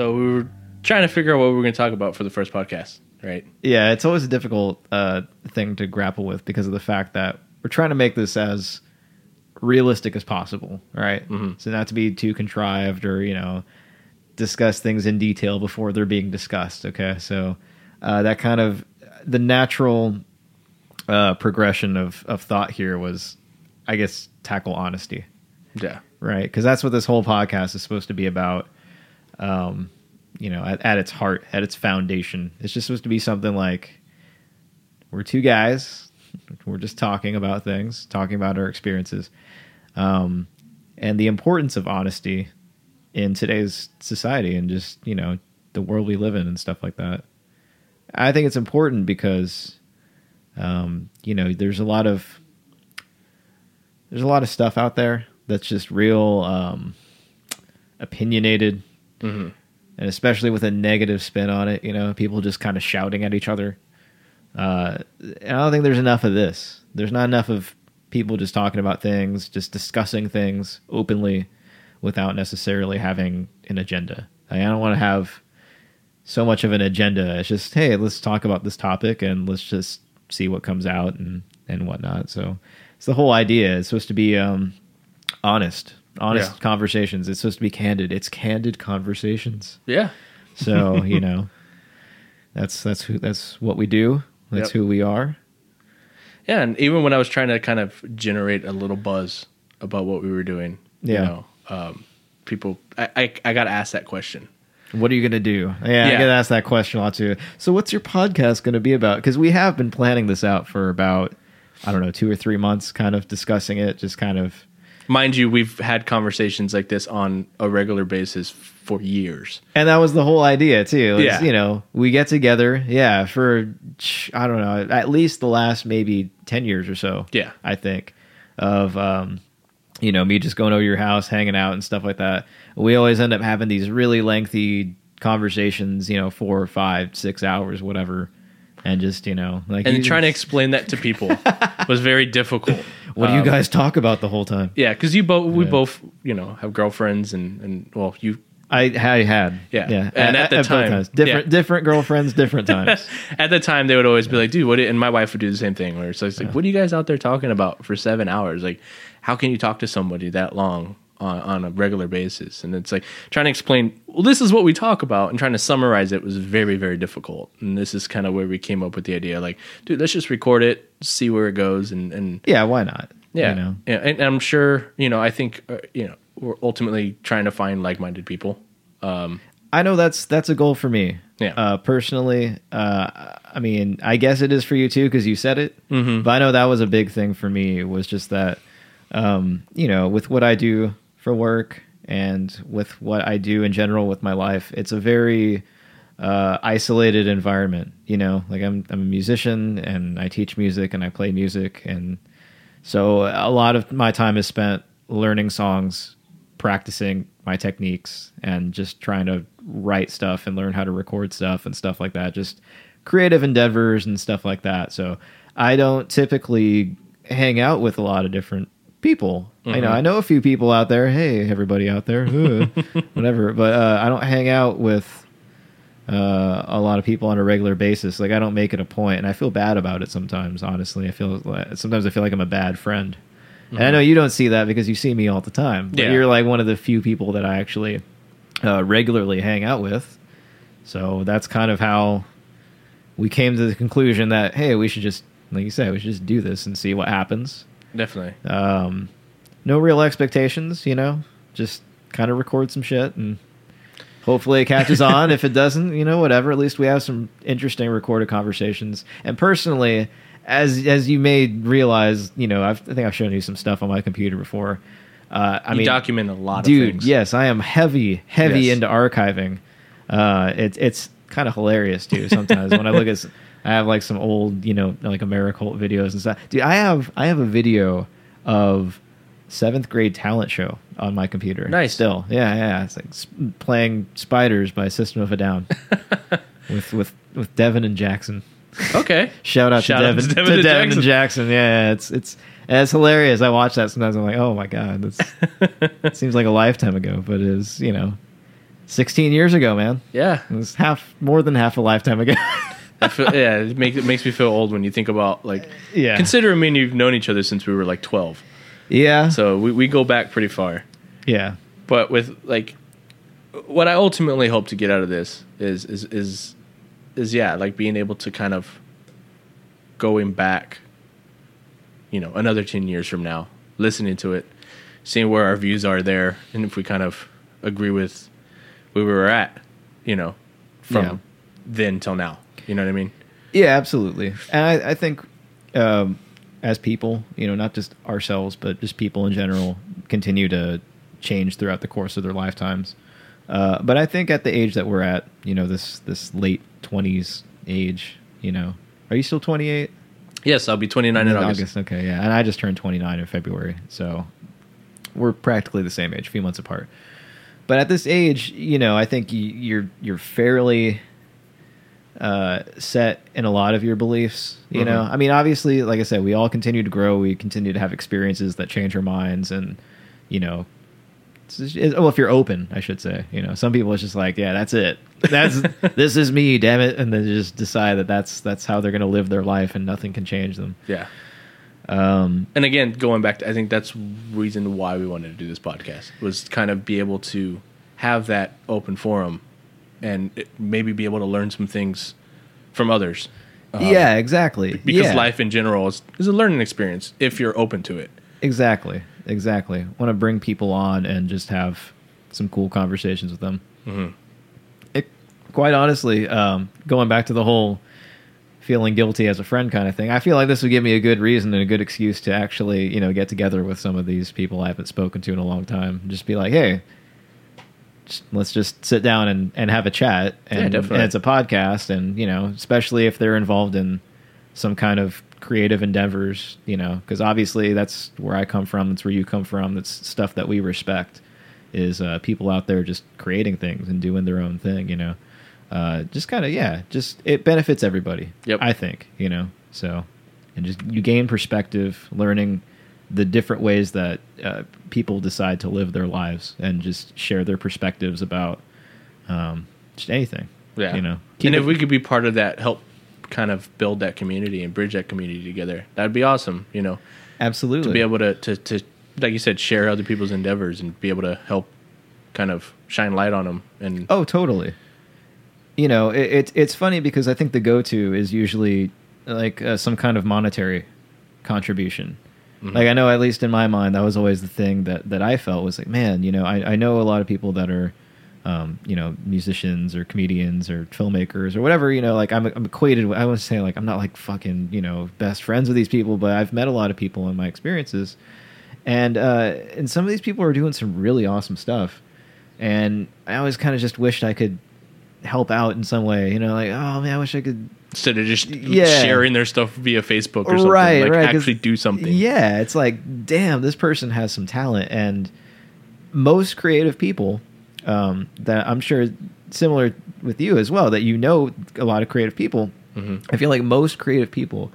So we were trying to figure out what we were going to talk about for the first podcast, right? Yeah, it's always a difficult uh, thing to grapple with because of the fact that we're trying to make this as realistic as possible, right? Mm-hmm. So not to be too contrived or you know discuss things in detail before they're being discussed. Okay, so uh, that kind of the natural uh, progression of of thought here was, I guess, tackle honesty, Yeah. right? Because that's what this whole podcast is supposed to be about. Um, you know, at, at its heart, at its foundation, it's just supposed to be something like we're two guys, we're just talking about things, talking about our experiences, um, and the importance of honesty in today's society and just you know the world we live in and stuff like that. I think it's important because um, you know there's a lot of there's a lot of stuff out there that's just real um, opinionated, Mm-hmm. and especially with a negative spin on it. You know, people just kind of shouting at each other. Uh, and I don't think there's enough of this. There's not enough of people just talking about things, just discussing things openly without necessarily having an agenda. I don't want to have so much of an agenda. It's just, hey, let's talk about this topic and let's just see what comes out and, and whatnot. So it's the whole idea. It's supposed to be um, honest, honest Yeah. conversations. It's supposed to be candid. It's candid conversations. Yeah. So you know, that's that's who that's what we do. That's Yep. who we are. Yeah, and even when I was trying to kind of generate a little buzz about what we were doing, Yeah. you know, um, people, I, I, I got asked that question. What are you gonna do? Yeah, I Yeah. get asked that question a lot too. So, what's your podcast gonna be about? Because we have been planning this out for about I don't know two or three months, kind of discussing it, just kind of Mind you, we've had conversations like this on a regular basis for years. And that was the whole idea too. is, Yeah. You know, we get together, yeah, for I don't know, at least the last maybe ten years or so. Yeah. I think of um, you know me just going over your house, hanging out and stuff like that. We always end up having these really lengthy conversations. You know, four or five, six hours, whatever, and just you know, like And trying to explain that to people was very difficult. What do you Um, guys talk about the whole time? Yeah, because you both, we Yeah. both, you know, have girlfriends and, and well, you I, I had Yeah. yeah, And at the both time, times. different yeah. different girlfriends, different times. at the time they would always be like, dude, what? And my wife would do the same thing. Where it's like, what are you guys out there talking about for seven hours? Like, how can you talk to somebody that long on, on a regular basis? And it's like trying to explain, well, this is what we talk about, and trying to summarize it was very, very difficult. And this is kind of where we came up with the idea, like, dude, let's just record it, see where it goes, and and yeah, why not? yeah, you know. yeah. And I'm sure, you know, I think, uh, you know, we're ultimately trying to find like-minded people. I know that's that's a goal for me. Yeah. Uh, personally, uh, I mean, I guess it is for you too because you said it. Mm-hmm. But I know that was a big thing for me. Was just that, um, you know, with what I do for work and with what I do in general with my life, it's a very uh, isolated environment. You know, like I'm I'm a musician and I teach music and I play music and so a lot of my time is spent learning songs, practicing my techniques, and just trying to write stuff and learn how to record stuff and stuff like that. Just creative endeavors and stuff like that. So I don't typically hang out with a lot of different people. I know I know a few people out there. Hey, everybody out there, whatever. But uh, I don't hang out with uh, a lot of people on a regular basis. Like I don't make it a point, and I feel bad about it sometimes. Honestly, I feel like, sometimes I feel like I'm a bad friend. And I know you don't see that because you see me all the time. But Yeah. you're like one of the few people that I actually uh, regularly hang out with. So that's kind of how we came to the conclusion that hey, we should just, like you said, we should just do this and see what happens. Definitely. Um, no real expectations, you know, just kind of record some shit and hopefully it catches on. if it doesn't, you know, whatever. At least we have some interesting recorded conversations. And personally, as as you may realize, you know, I've, I think I've shown you some stuff on my computer before. Uh, I you mean, document a lot dude, of things. yes, I am heavy, heavy Yes. into archiving. Uh, it's it's kind of hilarious too. Sometimes when I look at, I have like some old, you know, like Americult videos and stuff. Dude, I have I have a video of seventh grade talent show on my computer. Nice. still, yeah, yeah. It's like s- playing Spiders by System of a Down with with with Devin and Jackson. Okay. Shout out Shout to out Devin, to to Devin Devin, and Jackson. Jackson. Yeah, yeah, it's it's it's hilarious. I watch that sometimes. I'm like, oh my god, that's it seems like a lifetime ago, but it is you know 16 years ago, man. Yeah, It was half, more than half a lifetime ago. Feel, yeah. It makes it makes me feel old when you think about like. Yeah. Consider me and you've known each other since we were like twelve, yeah. so we we go back pretty far. yeah. But with like, what I ultimately hope to get out of this is is is is yeah, like being able to kind of going back, you know, another ten years from now, listening to it, seeing where our views are there, and if we kind of agree with where we were at, you know, from Yeah. then till now. You know what I mean? Yeah, absolutely. And I, I think um, as people, you know, not just ourselves, but just people in general, continue to change throughout the course of their lifetimes. Uh, but I think at the age that we're at, you know, this this late twenties age, you know, are you still twenty eight? Yes, I'll be 29 in August. Okay, yeah, and I just turned twenty nine in February, so we're practically the same age, a few months apart. But at this age, you know, I think you're you're fairly uh, set in a lot of your beliefs. You know, Mhm. I mean, obviously, like I said, we all continue to grow. We continue to have experiences that change our minds, and you know, it's it's- well, if you're open, I should say. You know, some people it's just like, yeah, that's it. That's this is me, damn it, and then just decide that that's that's how they're going to live their life, and nothing can change them. Yeah. Um, And again, going back to, I think that's reason why we wanted to do this podcast was kind of be able to have that open forum and maybe be able to learn some things from others. Um, yeah, exactly. Because yeah, life in general is, is a learning experience if you're open to it. exactly, exactly. Want to bring people on and just have some cool conversations with them. Mhm. It, quite honestly, um, going back to the whole feeling guilty as a friend kind of thing, I feel like this would give me a good reason and a good excuse to actually, you know, get together with some of these people I haven't spoken to in a long time. Just be like, hey. Let's just sit down and, and have a chat, and, and definitely. it's a podcast, and you know, especially if they're involved in some kind of creative endeavors, you know, because obviously that's where I come from. That's where you come from. That's stuff that we respect. Is uh, people out there just creating things and doing their own thing, you know? Uh, just kind of yeah, just it benefits everybody. Yep. I think you know. So, and just you gain perspective, learning the different ways that uh, people decide to live their lives, and just share their perspectives about um, just anything. Yeah. you know. and if it- we could be part of that, help kind of build that community and bridge that community together, that'd be awesome, you know, absolutely to be able to, to, to, like you said, share other people's endeavors and be able to help kind of shine light on them. And Oh, totally. You know, it, it it's funny because I think the go-to is usually like uh, some kind of monetary contribution. Mhm. Like I know, at least in my mind, that was always the thing that that I felt was like, man, you know, I, I know a lot of people that are, um, you know, musicians or comedians or filmmakers or whatever. You know, like I'm, I'm equated. With, I want to say like I'm not like fucking you know best friends with these people, but I've met a lot of people in my experiences, and uh, and some of these people are doing some really awesome stuff, and I always kind of just wished I could help out in some way. You know, like oh man, I wish I could instead of just Yeah. sharing their stuff via Facebook or something, Right, like right, actually do something. Yeah, it's like, damn, this person has some talent, and most creative people um, that I'm sure similar with you as well, that you know a lot of creative people. Mhm. I feel like most creative people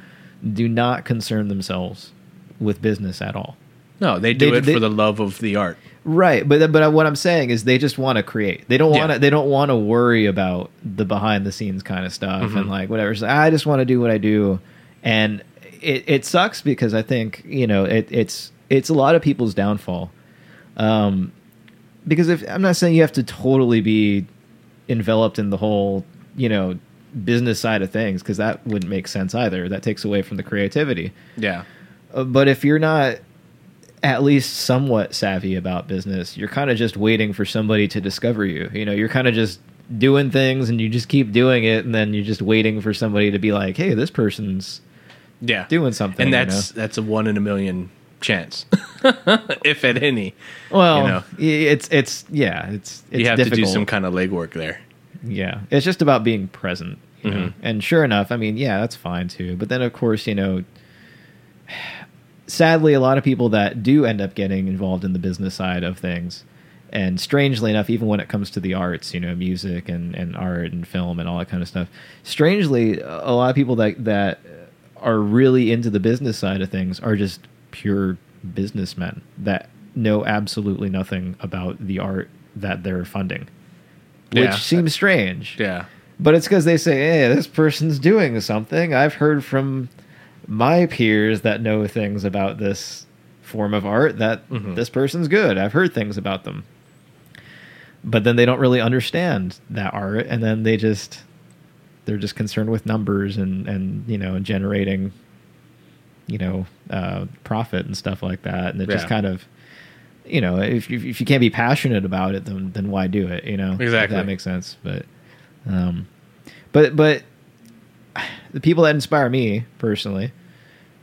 do not concern themselves with business at all. No, they do They- it they- for the love of the art. Right, but but what I'm saying is they just want to create. They don't want to. They don't want to worry about the behind the scenes kind of stuff Mhm. and like whatever. So I just want to do what I do, and it it sucks because I think you know it, it's it's a lot of people's downfall. Um, because if I'm not saying you have to totally be enveloped in the whole you know business side of things because that wouldn't make sense either. That takes away from the creativity. Yeah. Uh, but if you're not at least somewhat savvy about business, you're kind of just waiting for somebody to discover you. You know, you're kind of just doing things and you just keep doing it and then you're just waiting for somebody to be like, "Hey, this person's Yeah. doing something." and you that's that's a one in a million chance, if at any. well, you know. it's it's yeah, it's it's you have difficult. to do some kind of legwork there. Yeah, it's just about being present. You know? Mhm. And sure enough, I mean, yeah, that's fine too. But then, of course, you know, sadly, a lot of people that do end up getting involved in the business side of things, and strangely enough, even when it comes to the arts, you know, music and, and art and film and all that kind of stuff, strangely, a lot of people that that are really into the business side of things are just pure businessmen that know absolutely nothing about the art that they're funding which Yeah. seems strange. Yeah. But it's because they say, hey, this person's doing something. I've heard from my peers that know things about this form of art that Mhm. this person's good. I've heard things about them. But then they don't really understand that art and then they just they're just concerned with numbers and and you know generating you know uh profit and stuff like that and it just kind of you know if you, if you can't be passionate about it then then why do it you know Exactly. that makes sense but um but but the people that inspire me personally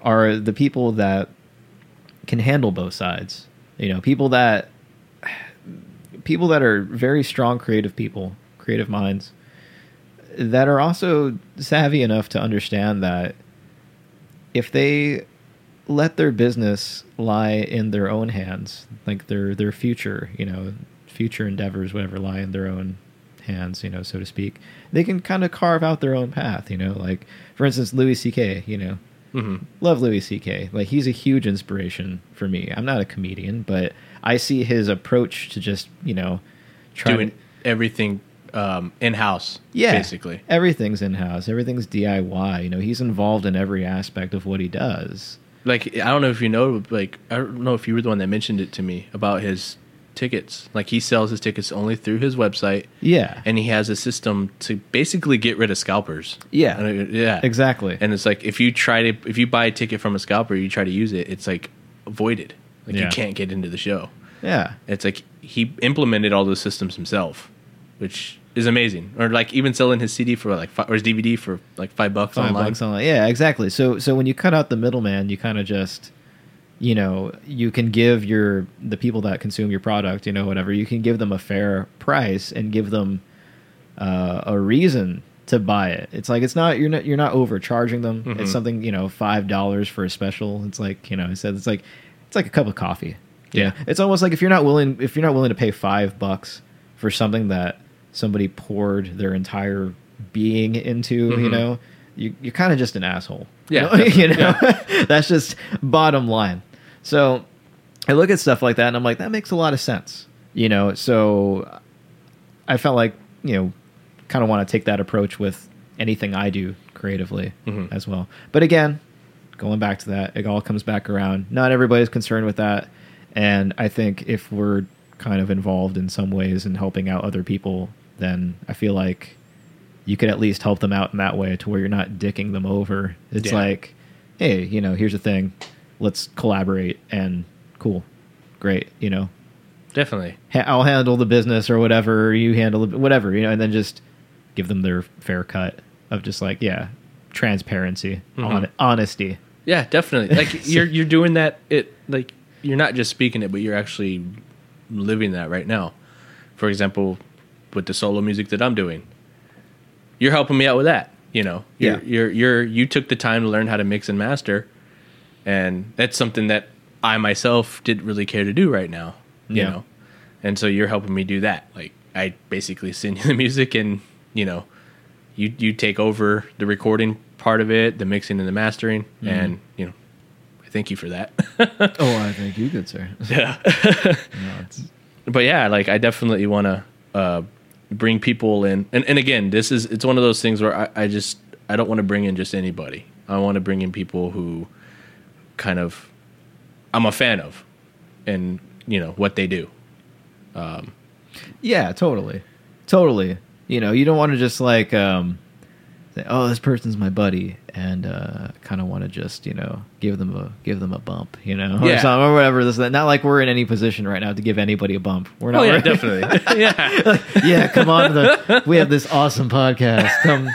are the people that can handle both sides. You know people that people that are very strong creative people creative minds that are also savvy enough to understand that if they let their business lie in their own hands, like their their future, you know, future endeavors, whatever, lie in their own hands, you know, so to speak, they can kind of carve out their own path, you know. Like for instance, Louis C.K. You know, hmm love Louis C.K. Like he's a huge inspiration for me. I'm not a comedian, but I see his approach to just you know trying Doing everything um, in house. yeah, Basically. everything's in house, everything's DIY. You know, he's involved in every aspect of what he does. Like I don't know if you know, like I don't know if you were the one that mentioned it to me about his tickets. Like he sells his tickets only through his website, Yeah, and he has a system to basically get rid of scalpers. Yeah. And yeah, exactly. And it's like if you try to if you buy a ticket from a scalper, you try to use it, it's like voided. Like Yeah. you can't get into the show. yeah, It's like he implemented all those systems himself, which is amazing. Or like even selling his CD for like fi- or his DVD for like five bucks Five online. bucks online. Yeah, exactly. So so when you cut out the middleman, you kind of just you know you can give your the people that consume your product you know whatever you can give them a fair price and give them uh, a reason to buy it it's like it's not you're not you're not overcharging them Mhm. it's something you know five dollars for a special it's like you know i said it's like it's like a cup of coffee you Yeah. know? it's almost like if you're not willing if you're not willing to pay five bucks for something that somebody poured their entire being into you Mhm. know you, you're kind of just an asshole Yeah, you know, you know? that's just bottom line so i look at stuff like that and i'm like that makes a lot of sense you know? So i felt like you know kind of want to take that approach with anything i do creatively Mhm. as well. But again going back to that it all comes back around. Not everybody's concerned with that. And i think if we're kind of involved in some ways in helping out other people then i feel like you could at least help them out in that way to where you're not dicking them over. It's Yeah. like hey you know here's the thing let's collaborate and cool great you know Definitely. ha- I'll handle the business or whatever, you handle it, whatever, you know, and then just give them their fair cut of just like, yeah, transparency, Mhm. hon- honesty. Yeah, definitely. Like you're you're doing that. It like you're not just speaking it, but you're actually living that right now. For example, with the solo music that I'm doing, you're helping me out with that. You know, you're, Yeah. you're you're you took the time to learn how to mix and master, and that's something that I myself didn't really care to do right now. You Yeah. know, and so you're helping me do that. Like I basically send you the music, and you know, you you take over the recording part of it, the mixing and the mastering, Mm-hmm. and you know, I thank you for that. Oh, I thank you, good sir. yeah, No, but yeah, like I definitely want to uh, bring people in, and and again, this is it's one of those things where I, I just I don't want to bring in just anybody. I want to bring in people who kind of I'm a fan of, and you know what they do. yeah, totally, totally. You know, you don't want to just like, um, say, oh, this person's my buddy, and uh, kind of want to just you know give them a give them a bump, you know, or Yeah. something or whatever. This. Not like we're in any position right now to give anybody a bump. We're not. Oh yeah, we're- definitely. yeah, yeah, come on the. We have this awesome podcast. Come,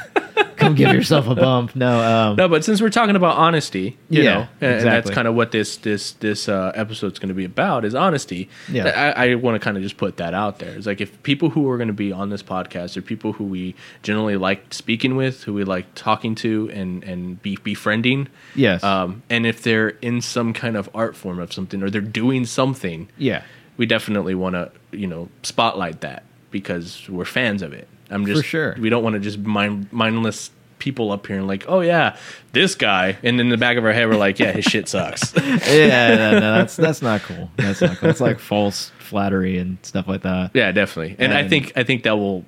come give yourself a bump. No, um, No, but since we're talking about honesty, you Yeah, know, and, and that's kind of what this this this uh, episode's going to be about is honesty. Yeah. I, I want to kind of just put that out there. It's like if people who are going to be on this podcast are people who we generally like speaking with, who we like talking to, and and be befriending. Yes. Um, and if they're in some kind of art form of something, or they're doing something, yeah, we definitely want to you know spotlight that because we're fans of it. I'm just sure. We don't want to just mind mindless people up here and like, oh yeah, this guy, and in the back of our head we're like, yeah, his shit sucks. yeah. No, no, that's that's not cool. That's not cool. It's like false flattery and stuff like that. yeah, definitely. And I think I think that will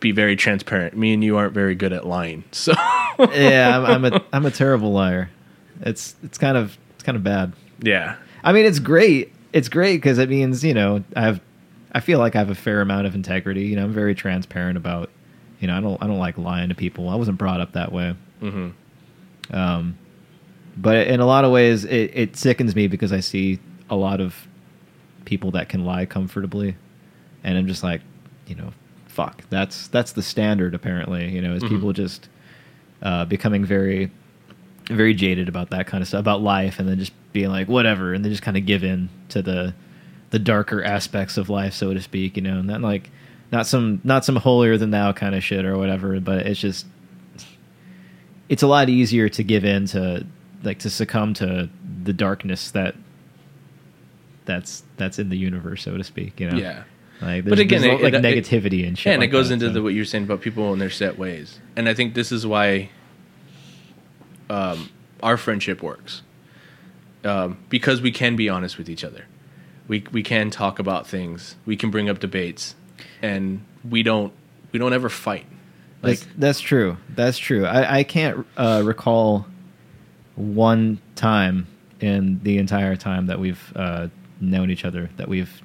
be very transparent. Me and you aren't very good at lying, so yeah, I'm, I'm a I'm a terrible liar. It's it's kind of it's kind of bad. yeah, I mean, it's great. It's great because it means you know I have I feel like I have a fair amount of integrity. You know, I'm very transparent about. You know, I don't I don't like lying to people. I wasn't brought up that way. hmm Um, but in a lot of ways, it, it sickens me because I see a lot of people that can lie comfortably, and I'm just like, you know, fuck. That's that's the standard apparently. You know, is Mhm. people just uh, becoming very, very jaded about that kind of stuff about life, and then just being like whatever, and then just kind of give in to the the darker aspects of life, so to speak. You know, and then like not some not some holier than thou kind of shit or whatever, but it's just it's a lot easier to give in to like to succumb to the darkness that that's that's in the universe, so to speak. You know, yeah. Like, But again, it- like it- negativity and shit. Yeah, and like it goes that, into so. the, what you're saying about people in their set ways, and I think this is why um, our friendship works um, because we can be honest with each other. We we can talk about things. We can bring up debates, and we don't we don't ever fight. Like That's, that's true. That's true. I, I can't uh, recall one time in the entire time that we've uh, known each other that we've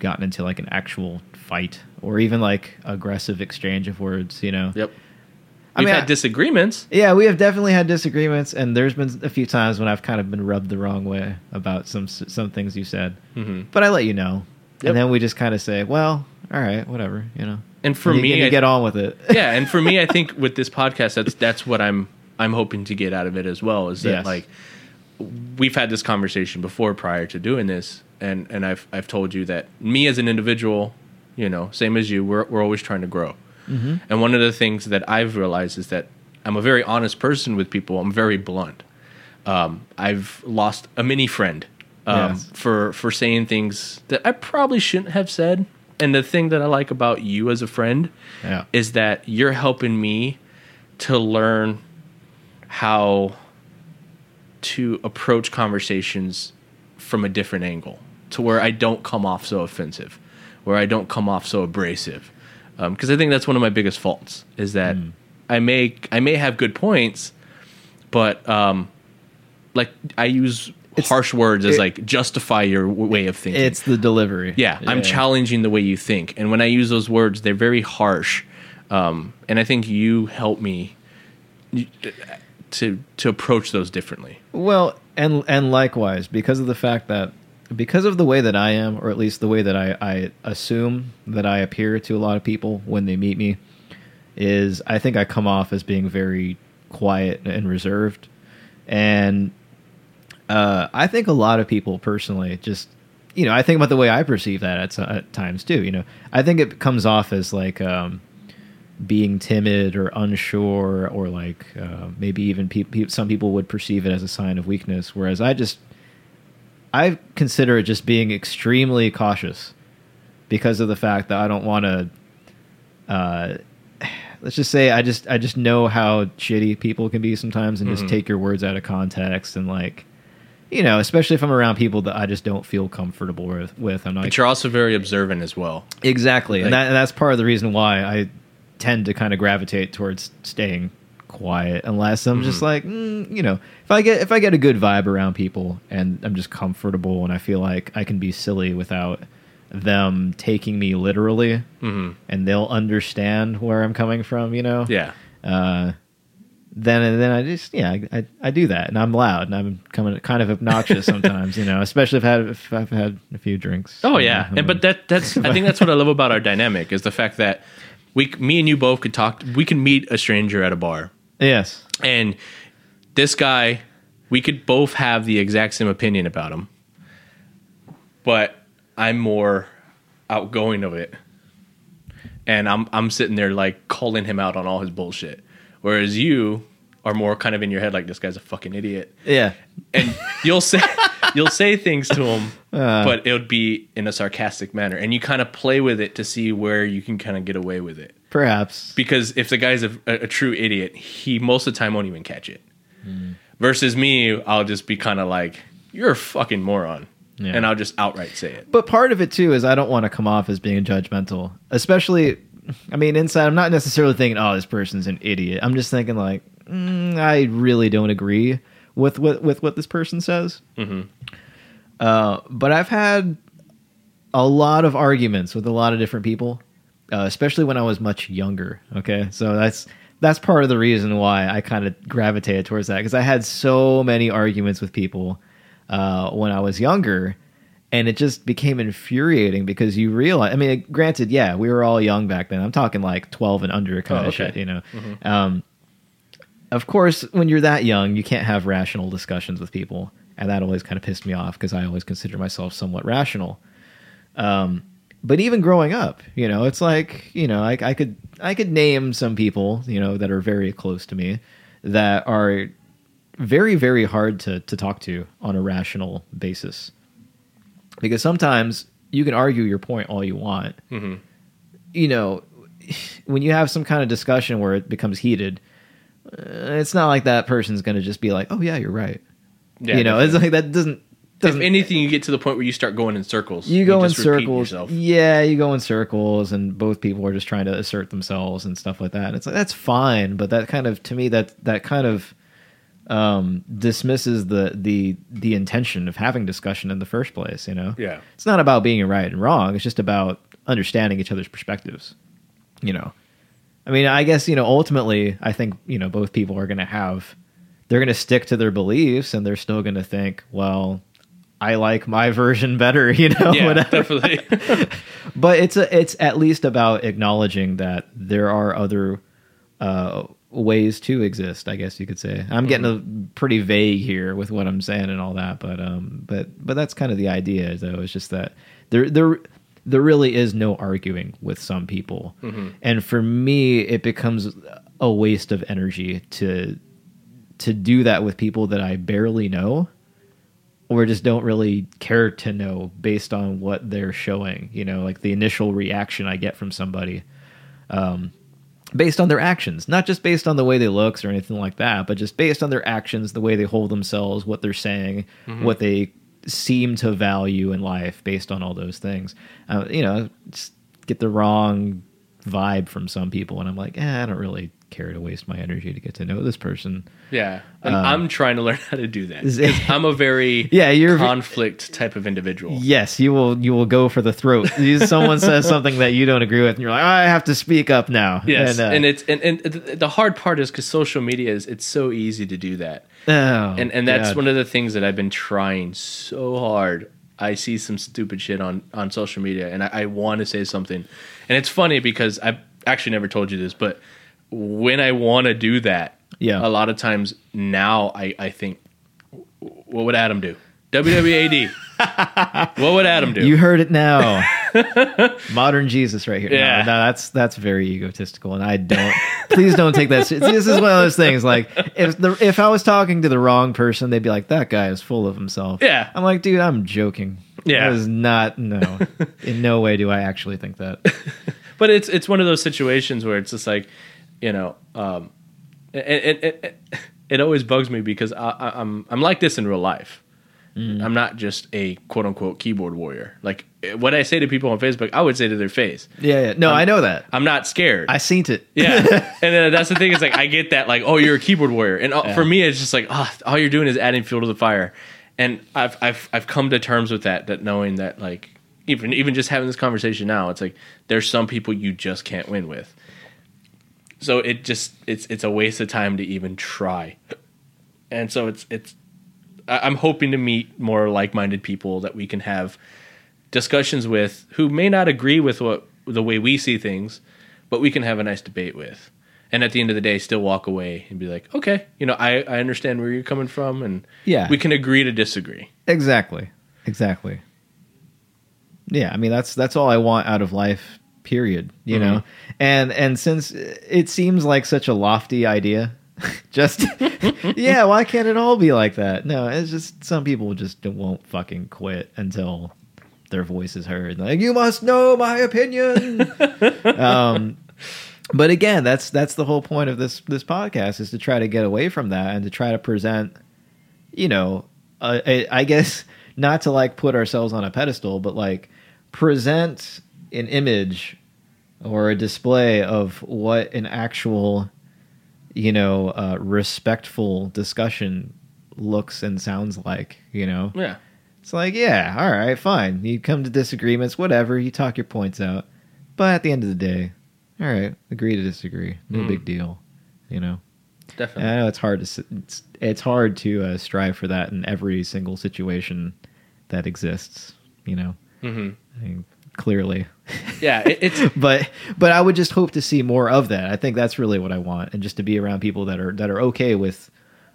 gotten into like an actual fight or even like aggressive exchange of words. You know. yep, I we've mean, had I- disagreements. Yeah, we have definitely had disagreements, and there's been a few times when I've kind of been rubbed the wrong way about some some things you said. hmm But I let you know, Yep. and then we just kind of say, "Well, all right, whatever," you know. And for And you, me, and you I- get on with it. yeah, and for me, I think with this podcast, that's that's what I'm I'm hoping to get out of it as well. Is that Yes. like we've had this conversation before prior to doing this, and and I've I've told you that me as an individual, you know, same as you, we're we're always trying to grow. Mm-hmm. And one of the things that I've realized is that I'm a very honest person with people. I'm very blunt. Um, I've lost a mini friend um, Yes. for for saying things that I probably shouldn't have said. And the thing that I like about you as a friend yeah. is that you're helping me to learn how to approach conversations from a different angle to where I don't come off so offensive, where I don't come off so abrasive. Because I think that's one of my biggest faults is that I may I may have good points, but um, like I use It's- harsh words as it- like justify your w- way of thinking. It's the delivery. Yeah, I'm challenging the way you think, and when I use those words, they're very harsh. Um, and I think you help me to to approach those differently. Well, and and likewise, because of the fact that because of the way that I am, or at least the way that I, I assume that I appear to a lot of people when they meet me, is I think I come off as being very quiet and reserved, and uh, I think a lot of people personally just you know I think about the way I perceive that at, at times too. You know, I think it comes off as like. Um, being timid or unsure or like uh, maybe even pe- pe- some people would perceive it as a sign of weakness whereas i just i consider it just being extremely cautious because of the fact that i don't want to uh, let's just say i just i just know how shitty people can be sometimes and Mhm. just take your words out of context and like you know especially if i'm around people that i just don't feel comfortable with with i'm like But you're also very observant as well. Exactly, Like- and, that, and that's part of the reason why I tend to kind of gravitate towards staying quiet, unless I'm just Mhm. like, mm, you know, if I get if I get a good vibe around people and I'm just comfortable and I feel like I can be silly without them taking me literally, hmm and they'll understand where I'm coming from, you know. Yeah, Uh, then and then I just yeah I, I, I do that and I'm loud and I'm coming kind of obnoxious sometimes you know especially if I've had if I've had a few drinks. Oh yeah, and, but that that's I think that's what I love about our dynamic is the fact that we me and you both could talk. We can meet a stranger at a bar, yes. and this guy, we could both have the exact same opinion about him, but I'm more outgoing of it, and I'm I'm sitting there like calling him out on all his bullshit, whereas you are more kind of in your head like this guy's a fucking idiot, Yeah. and you'll say you'll say things to him, Uh. but it would be in a sarcastic manner, and you kind of play with it to see where you can kind of get away with it. Perhaps. Because if the guy's a, a, true idiot, he most of the time won't even catch it. Hmm. Versus me, I'll just be kind of like, "You're a fucking moron," Yeah. and I'll just outright say it. But part of it too is I don't want to come off as being judgmental, especially I mean, inside, I'm not necessarily thinking, "Oh, this person's an idiot." I'm just thinking, like, mm, I really don't agree with with, with what this person says. Mhm. Uh, but I've had a lot of arguments with a lot of different people, uh, especially when I was much younger. Okay, so that's that's part of the reason why I kind of gravitated towards that because I had so many arguments with people uh, when I was younger, and it just became infuriating because you realize. I mean, granted, yeah, we were all young back then. I'm talking like 12 and under kind Oh, of okay. shit, you know. Um, of course, when you're that young, you can't have rational discussions with people, and that always kind of pissed me off because I always consider myself somewhat rational. Um, but even growing up, you know, it's like you know, I, I could I could name some people, you know, that are very close to me that are very very hard to to talk to on a rational basis because sometimes you can argue your point all you want. Mhm. You know, when you have some kind of discussion where it becomes heated, uh, it's not like that person's going to just be like, "Oh yeah, you're right." Yeah, you know, it's like that doesn't if doesn't anything, you get to the point where you start going in circles. you go in just circles. Yeah, you go in circles, and both people are just trying to assert themselves and stuff like that. And it's like that's fine, but that kind of to me that that kind of um, dismisses the the the intention of having discussion in the first place. You know, Yeah. it's not about being right and wrong. It's just about understanding each other's perspectives. You know, I mean, I guess you know ultimately, I think you know both people are going to have they're going to stick to their beliefs, and they're still going to think, well. I like my version better, you know. Yeah, whatever. definitely. But it's a, it's at least about acknowledging that there are other uh, ways to exist. I guess you could say. I'm getting a pretty vague here with what I'm saying and all that, but um, but but that's kind of the idea, though. It's just that there there there really is no arguing with some people, and for me, it becomes a waste of energy to to do that with people that I barely know or just don't really care to know based on what they're showing you know like the initial reaction i get from somebody um, based on their actions not just based on the way they looks or anything like that but just based on their actions the way they hold themselves what they're saying what they seem to value in life based on all those things. Uh, you know get the wrong vibe from some people and i'm like eh, i don't really care to waste my energy to get to know this person yeah, and Um, I'm trying to learn how to do that. I'm a very Yeah, you're- conflict type of individual. Yes, you will. You will go for the throat. Someone says something that you don't agree with, and you're like, I have to speak up now. Yes, and, uh, and it's and, and the hard part is because social media is it's so easy to do that, oh, and and that's God. one of the things that I've been trying so hard. I see some stupid shit on on social media, and I, I want to say something, and it's funny because I've actually never told you this, but when I want to do that, Yeah. a lot of times now I I think, what would Adam do? WWAD. what would Adam do? You heard it now. Modern Jesus, right here. Yeah. no, that's that's very egotistical, and I don't. please don't take that. This is one of those things. Like if the if I was talking to the wrong person, they'd be like, "That guy is full of himself." Yeah. I'm like, dude, I'm joking. Yeah. that is not. No, in no way do I actually think that. but it's it's one of those situations where it's just like you know um it it, it, it always bugs me because I, I, i'm i'm like this in real life. I'm not just a quote unquote keyboard warrior. Like what i say to people on facebook i would say to their face. Yeah, yeah. No, I know that. i'm not scared. I seen it. yeah. And then that's the thing is like i get that like oh you're a keyboard warrior. And uh, for me it's just like oh, all you're doing is adding fuel to the fire. And i've i've i've come to terms with that that knowing that like even even just having this conversation now it's like there's some people you just can't win with so it just it's it's a waste of time to even try and so it's it's i'm hoping to meet more like-minded people that we can have discussions with who may not agree with what the way we see things but we can have a nice debate with and at the end of the day still walk away and be like okay you know i, I understand where you're coming from and Yeah. we can agree to disagree Exactly. Exactly. Yeah, I mean that's that's all I want out of life. Period. You Mm-hmm. know, and and since it seems like such a lofty idea, just yeah, why can't it all be like that? No, it's just some people just won't fucking quit until their voice is heard. Like you must know my opinion. um, but again, that's that's the whole point of this this podcast is to try to get away from that and to try to present you know, uh, I, I guess not to like put ourselves on a pedestal, but like present an image or a display of what an actual, you know, uh, respectful discussion looks and sounds like. You know, Yeah. it's like, yeah, all right, fine. You come to disagreements, whatever. You talk your points out, but at the end of the day, all right, agree to disagree. No Mm. big deal. You know. And Definitely. I know it's hard to it's it's hard to uh, strive for that in every single situation that exists. You know, hmm I mean, clearly, Yeah. It, it's but but I would just hope to see more of that. I think that's really what I want, and just to be around people that are that are okay with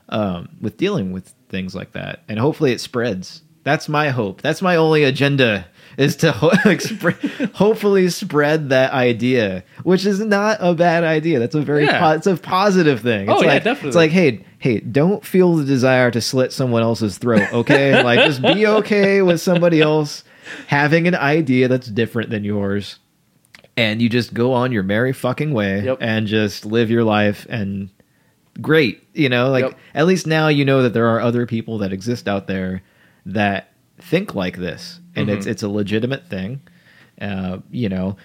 um, with dealing with things like that, and hopefully it spreads. That's my hope. That's my only agenda is to ho- like spread, hopefully spread that idea, which is not a bad idea. That's a very Yeah. po- it's a positive thing. Oh, It's yeah, definitely. It's like hey hey, don't feel the desire to slit someone else's throat. Okay, like just be okay with somebody else having an idea that's different than yours and you just go on your merry fucking way Yep. and just live your life and great you know like Yep. at least now you know that there are other people that exist out there that think like this and it's Mhm. it's a legitimate thing uh you know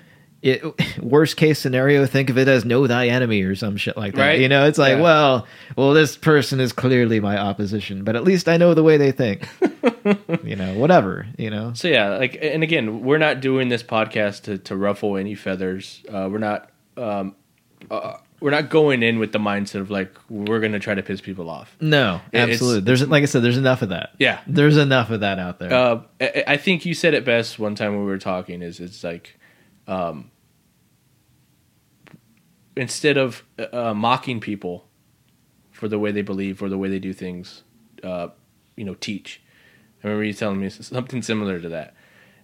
it, worst case scenario think of it as know thy enemy or some shit like that Right. you know it's like Yeah. well well this person is clearly my opposition but at least i know the way they think you know whatever you know So yeah, like, and again, we're not doing this podcast to, to ruffle any feathers. Uh, we're not, um, uh, we're not going in with the mindset of like we're gonna try to piss people off. no It- it's- absolutely there's like i said there's enough of that Yeah. there's enough of that out there Uh, I, I think you said it best one time when we were talking. Is it's like, um, instead of uh, mocking people for the way they believe or the way they do things, uh, you know, teach. I remember you telling me something similar to that,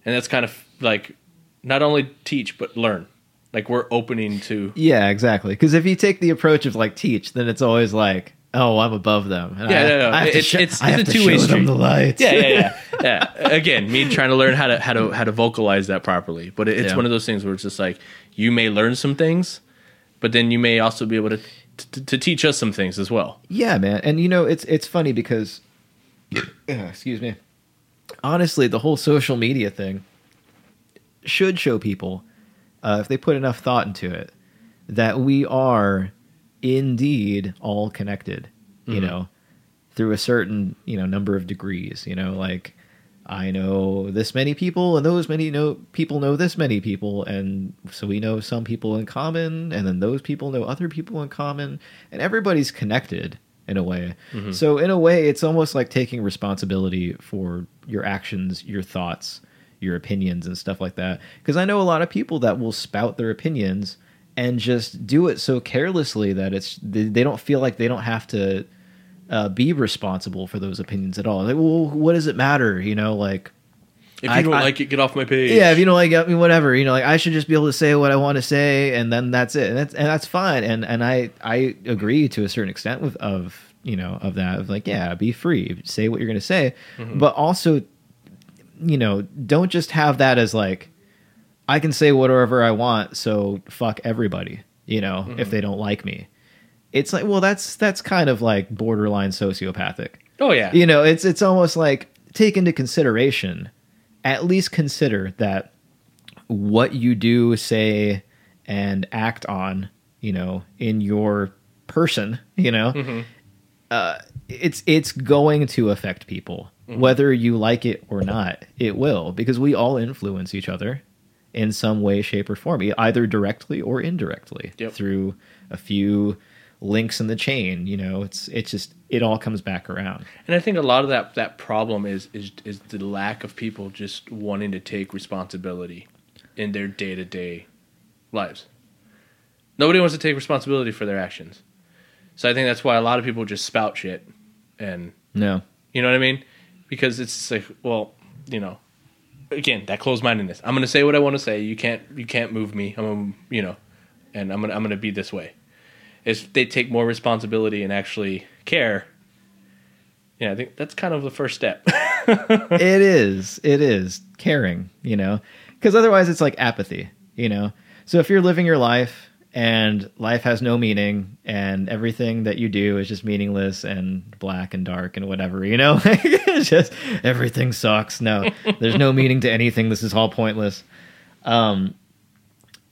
and that's kind of like not only teach but learn. Like we're opening to Yeah, exactly. Because if you take the approach of like teach, then it's always like, oh, I'm above them. And Yeah, I, no, no. I have to It's- it's- a two-way show them street. the lights. yeah, yeah, yeah, yeah. Again, me trying to learn how to how to how to vocalize that properly. But it, it's Yeah. one of those things where it's just like you may learn some things, but then you may also be able to to, to teach us some things as well. Yeah, man. And you know, it's it's funny because, excuse me. Honestly, the whole social media thing should show people, uh, if they put enough thought into it, that we are indeed all connected. You Mhm. know, through a certain you know number of degrees. You know, like I know this many people, and those many know people know this many people, and so we know some people in common, and then those people know other people in common, and everybody's connected in a way. Mhm. So in a way, it's almost like taking responsibility for your actions, your thoughts, your opinions, and stuff like that. Because I know a lot of people that will spout their opinions and just do it so carelessly that it's they don't feel like they don't have to uh, be responsible for those opinions at all. Like, well, what does it matter? You know, like If you I- don't I- like it, get off my page. yeah, if you don't like I mean, whatever, you know, like I should just be able to say what I want to say, and then that's it, and that's and that's fine. And and I I agree to a certain extent with of you know of that of like yeah, be free, say what you're going to say, Mhm. but also, you know, don't just have that as like I can say whatever I want, so fuck everybody, you know, if Mhm. they don't like me. It's like well, that's that's kind of like borderline sociopathic Oh yeah. you know it's it's almost like take into consideration at least consider that what you do say and act on you know in your person you know Mhm. uh, it's it's going to affect people Mhm. whether you like it or not it will because we all influence each other in some way shape or form either directly or indirectly Yep. through a few links in the chain you know it's it's just it all comes back around And I think a lot of that that problem is is is the lack of people just wanting to take responsibility in their day to day lives. Nobody wants to take responsibility for their actions. So I think that's why a lot of people just spout shit and no you know what I mean? Because it's like, well, you know, again, that closed mindedness. I'm gonna say what I want to say. You can't you can't move me. I'm gonna, you know, and I'm gonna I'm gonna be this way. If they take more responsibility and actually care, yeah, I think that's kind of the first step. it is. It is. Caring you know? Because otherwise it's like apathy you know? So if you're living your life and life has no meaning and everything that you do is just meaningless and black and dark and whatever you know? Just everything sucks. No there's no meaning to anything. This is all pointless. Um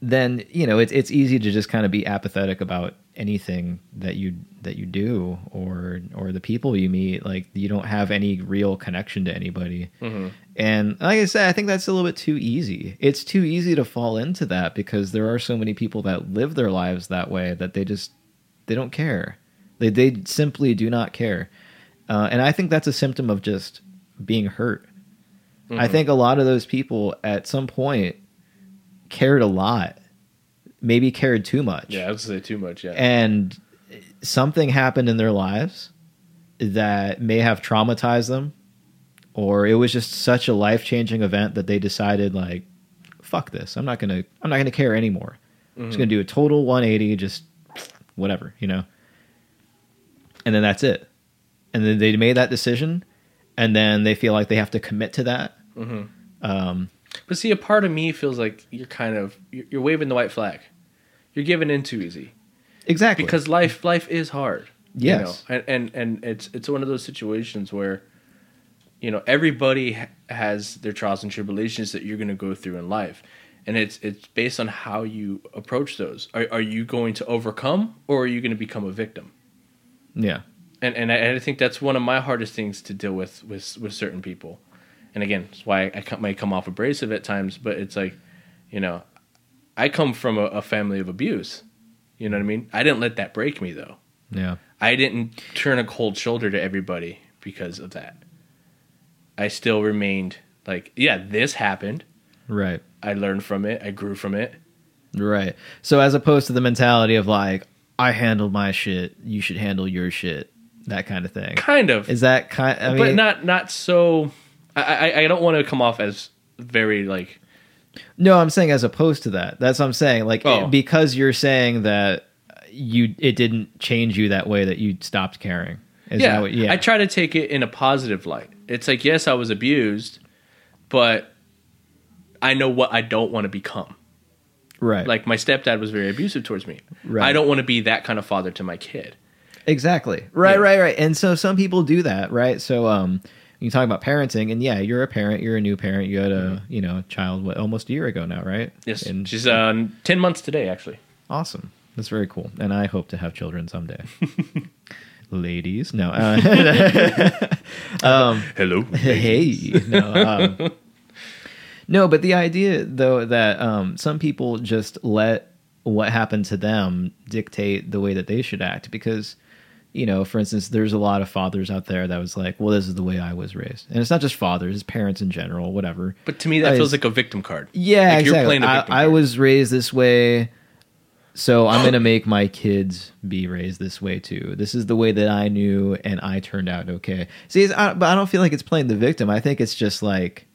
then you know it's it's easy to just kind of be apathetic about anything that you that you do or or the people you meet like you don't have any real connection to anybody. Mm-hmm. and like i said i think that's a little bit too easy. It's too easy to fall into that because there are so many people that live their lives that way that they just they don't care. They, they simply do not care. Uh, and i think that's a symptom of just being hurt. Mm-hmm. i think a lot of those people at some point cared a lot maybe cared too much. Yeah, I would say too much. Yeah. and something happened in their lives that may have traumatized them or it was just such a life-changing event that they decided like fuck this. I'm not gonna i'm not gonna care anymore. I'm just gonna do a total 180 just whatever you know? And then that's it. And then they made that decision and then they feel like they have to commit to that. Um, But see, a part of me feels like you're kind of you're, you're waving the white flag. You're giving in too easy exactly because life life is hard. Yes. you know? and, and and it's it's one of those situations where you know everybody has their trials and tribulations that you're going to go through in life, and it's it's based on how you approach those. Are are you going to overcome or are you going to become a victim? yeah and and I, I think that's one of my hardest things to deal with with with certain people. And again, it's why I might come off abrasive at times, but it's like, you know, I come from a, a family of abuse. You know what I mean? I didn't let that break me though. yeah I didn't turn a cold shoulder to everybody because of that. I still remained like, yeah, this happened. right I learned from it. I grew from it. Right. So as opposed to the mentality of like, I handled my shit, you should handle your shit, that kind of thing. Kind of. Is that kind? I mean, but not not so I, I, I don't want to come off as very like no, I'm saying as opposed to that. That's what I'm saying. Like Oh. because you're saying that you it didn't change you that way that you stopped caring. Is yeah, that what, yeah. I try to take it in a positive light. It's like, yes, I was abused, but I know what I don't want to become. right. Like my stepdad was very abusive towards me. Right. I don't want to be that kind of father to my kid. Exactly. Right, Yeah. right, right. And so some people do that, right? So um you talk about parenting and yeah, you're a parent, you're a new parent, you had a, you know, child what almost a year ago now, right? Mm-hmm. Yes, And she's uh, ten months today, actually. Awesome. That's very cool. And I hope to have children someday. Ladies, no. Uh, um, Hello. hey, no. Um, no, but the idea, though, that um, some people just let what happened to them dictate the way that they should act because you know for instance there's a lot of fathers out there that was like well this is the way i was raised and it's not just fathers it's parents in general whatever But to me, that I feels like a victim card. yeah, Like you're exactly. playing a I, I was raised this way, so I'm gonna make my kids be raised this way too. This is the way that I knew, and I turned out okay. See, it's, I, but I don't feel like it's playing the victim. I think it's just like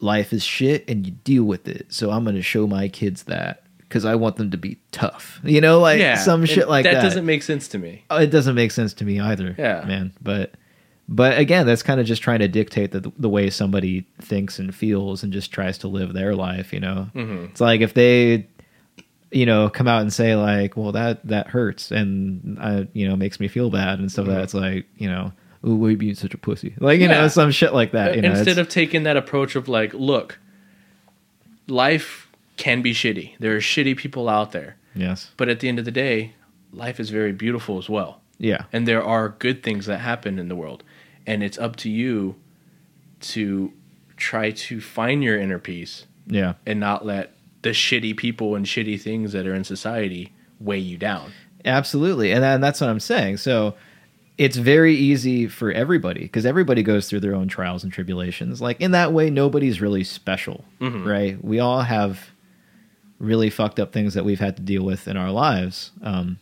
life is shit, and you deal with it. So I'm gonna show my kids that because I want them to be tough. You know, like yeah, some shit like that. That doesn't make sense to me. Oh, it doesn't make sense to me either. Yeah. man. But but again, that's kind of just trying to dictate the the way somebody thinks and feels, and just tries to live their life. You know, Mhm. it's like if they, you know, come out and say like, "Well, that that hurts," and I, you know, makes me feel bad and stuff. like that it's like, you know, ooh, why you being such a pussy? Like you know, Mm-hmm. Some shit like that. You know, Instead of taking that approach of like, look, life can be shitty. There are shitty people out there, yes, but at the end of the day, life is very beautiful as well. yeah, and there are good things that happen in the world and it's up to you to try to find your inner peace yeah. and not let the shitty people and shitty things that are in society weigh you down Absolutely. And, then that's what I'm saying. So it's very easy for everybody because everybody goes through their own trials and tribulations. Like in that way, nobody's really special, mm-hmm. right? We all have really fucked up things that we've had to deal with in our lives. Um,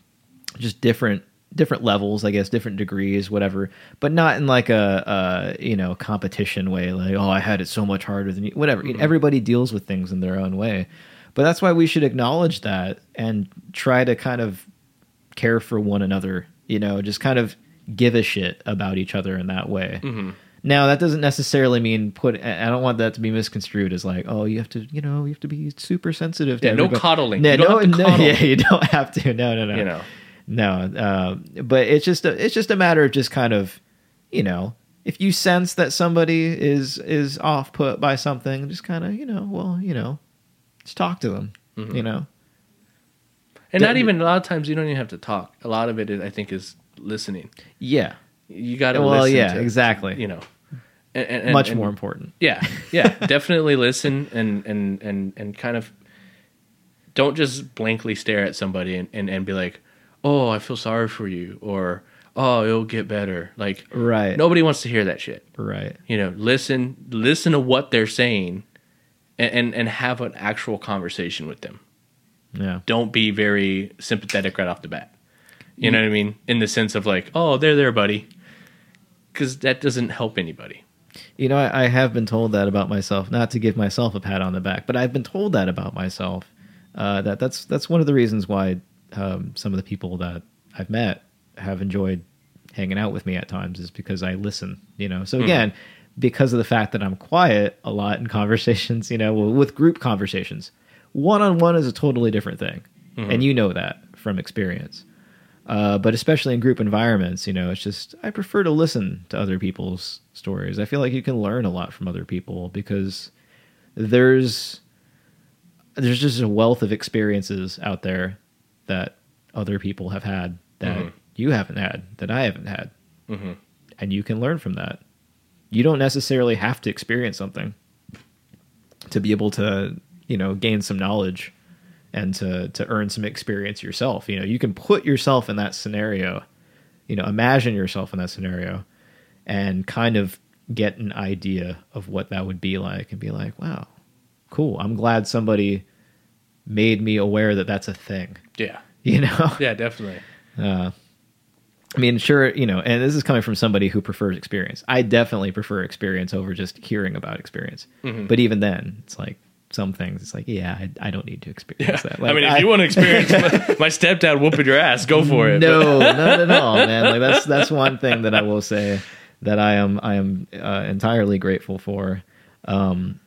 just different different levels, I guess, different degrees, whatever, but not in like a, a you know competition way. Like, oh, I had it so much harder than you. Whatever. Everybody deals with things in their own way, but that's why we should acknowledge that and try to kind of care for one another. You know, just kind of give a shit about each other in that way. Now that doesn't necessarily mean put. I don't want that to be misconstrued as like, oh, you have to, you know, you have to be super sensitive. To Yeah, no coddling. Yeah, You don't no, have to no, coddle. yeah, you don't have to. No, no, no. you know No, uh, but it's just a, it's just a matter of just kind of, you know, if you sense that somebody is is off put by something, just kind of, you know, well, you know, just talk to them. You know. And not even a lot of times you don't even have to talk. A lot of it, is, I think, is listening. Yeah. You got to Well, yeah, to, exactly. You know, and, and- Much and- more important. Yeah, yeah, definitely listen and and and and kind of don't just blankly stare at somebody and, and, and be like, "Oh, I feel sorry for you," or "Oh, it'll get better." Like, Right. nobody wants to hear that shit. Right. You know, listen, listen to what they're saying, and and, and have an actual conversation with them. Yeah. Don't be very sympathetic right off the bat. You know what I mean? In the sense of like, "Oh, they're there, buddy," because that doesn't help anybody. You know, I, I have been told that about myself. Not to give myself a pat on the back, but I've been told that about myself. Uh, that that's that's one of the reasons why um, some of the people that I've met have enjoyed hanging out with me at times is because I listen. You know, so again, because of the fact that I'm quiet a lot in conversations, you know, with group conversations, one on one is a totally different thing, and you know that from experience. Uh, but especially in group environments, you know, it's just I prefer to listen to other people's stories. I feel like you can learn a lot from other people because there's there's just a wealth of experiences out there that other people have had that Mhm. you haven't had that I haven't had, hmm and you can learn from that. You don't necessarily have to experience something to be able to, you know, gain some knowledge and to to earn some experience yourself. You know, you can put yourself in that scenario, you know, imagine yourself in that scenario and kind of get an idea of what that would be like and be like, wow, cool. I'm glad somebody made me aware that that's a thing, Yeah, you know? yeah, definitely. Uh, I mean, sure, you know, and this is coming from somebody who prefers experience. I definitely prefer experience over just hearing about experience. Mhm. But even then, it's like some things. It's like, yeah, I, I don't need to experience that. Like, I mean, if you want to experience my, my stepdad whooping your ass, go for it. no, not at all, man. Like that's that's one thing that I will say that I am I am uh, entirely grateful for. Um,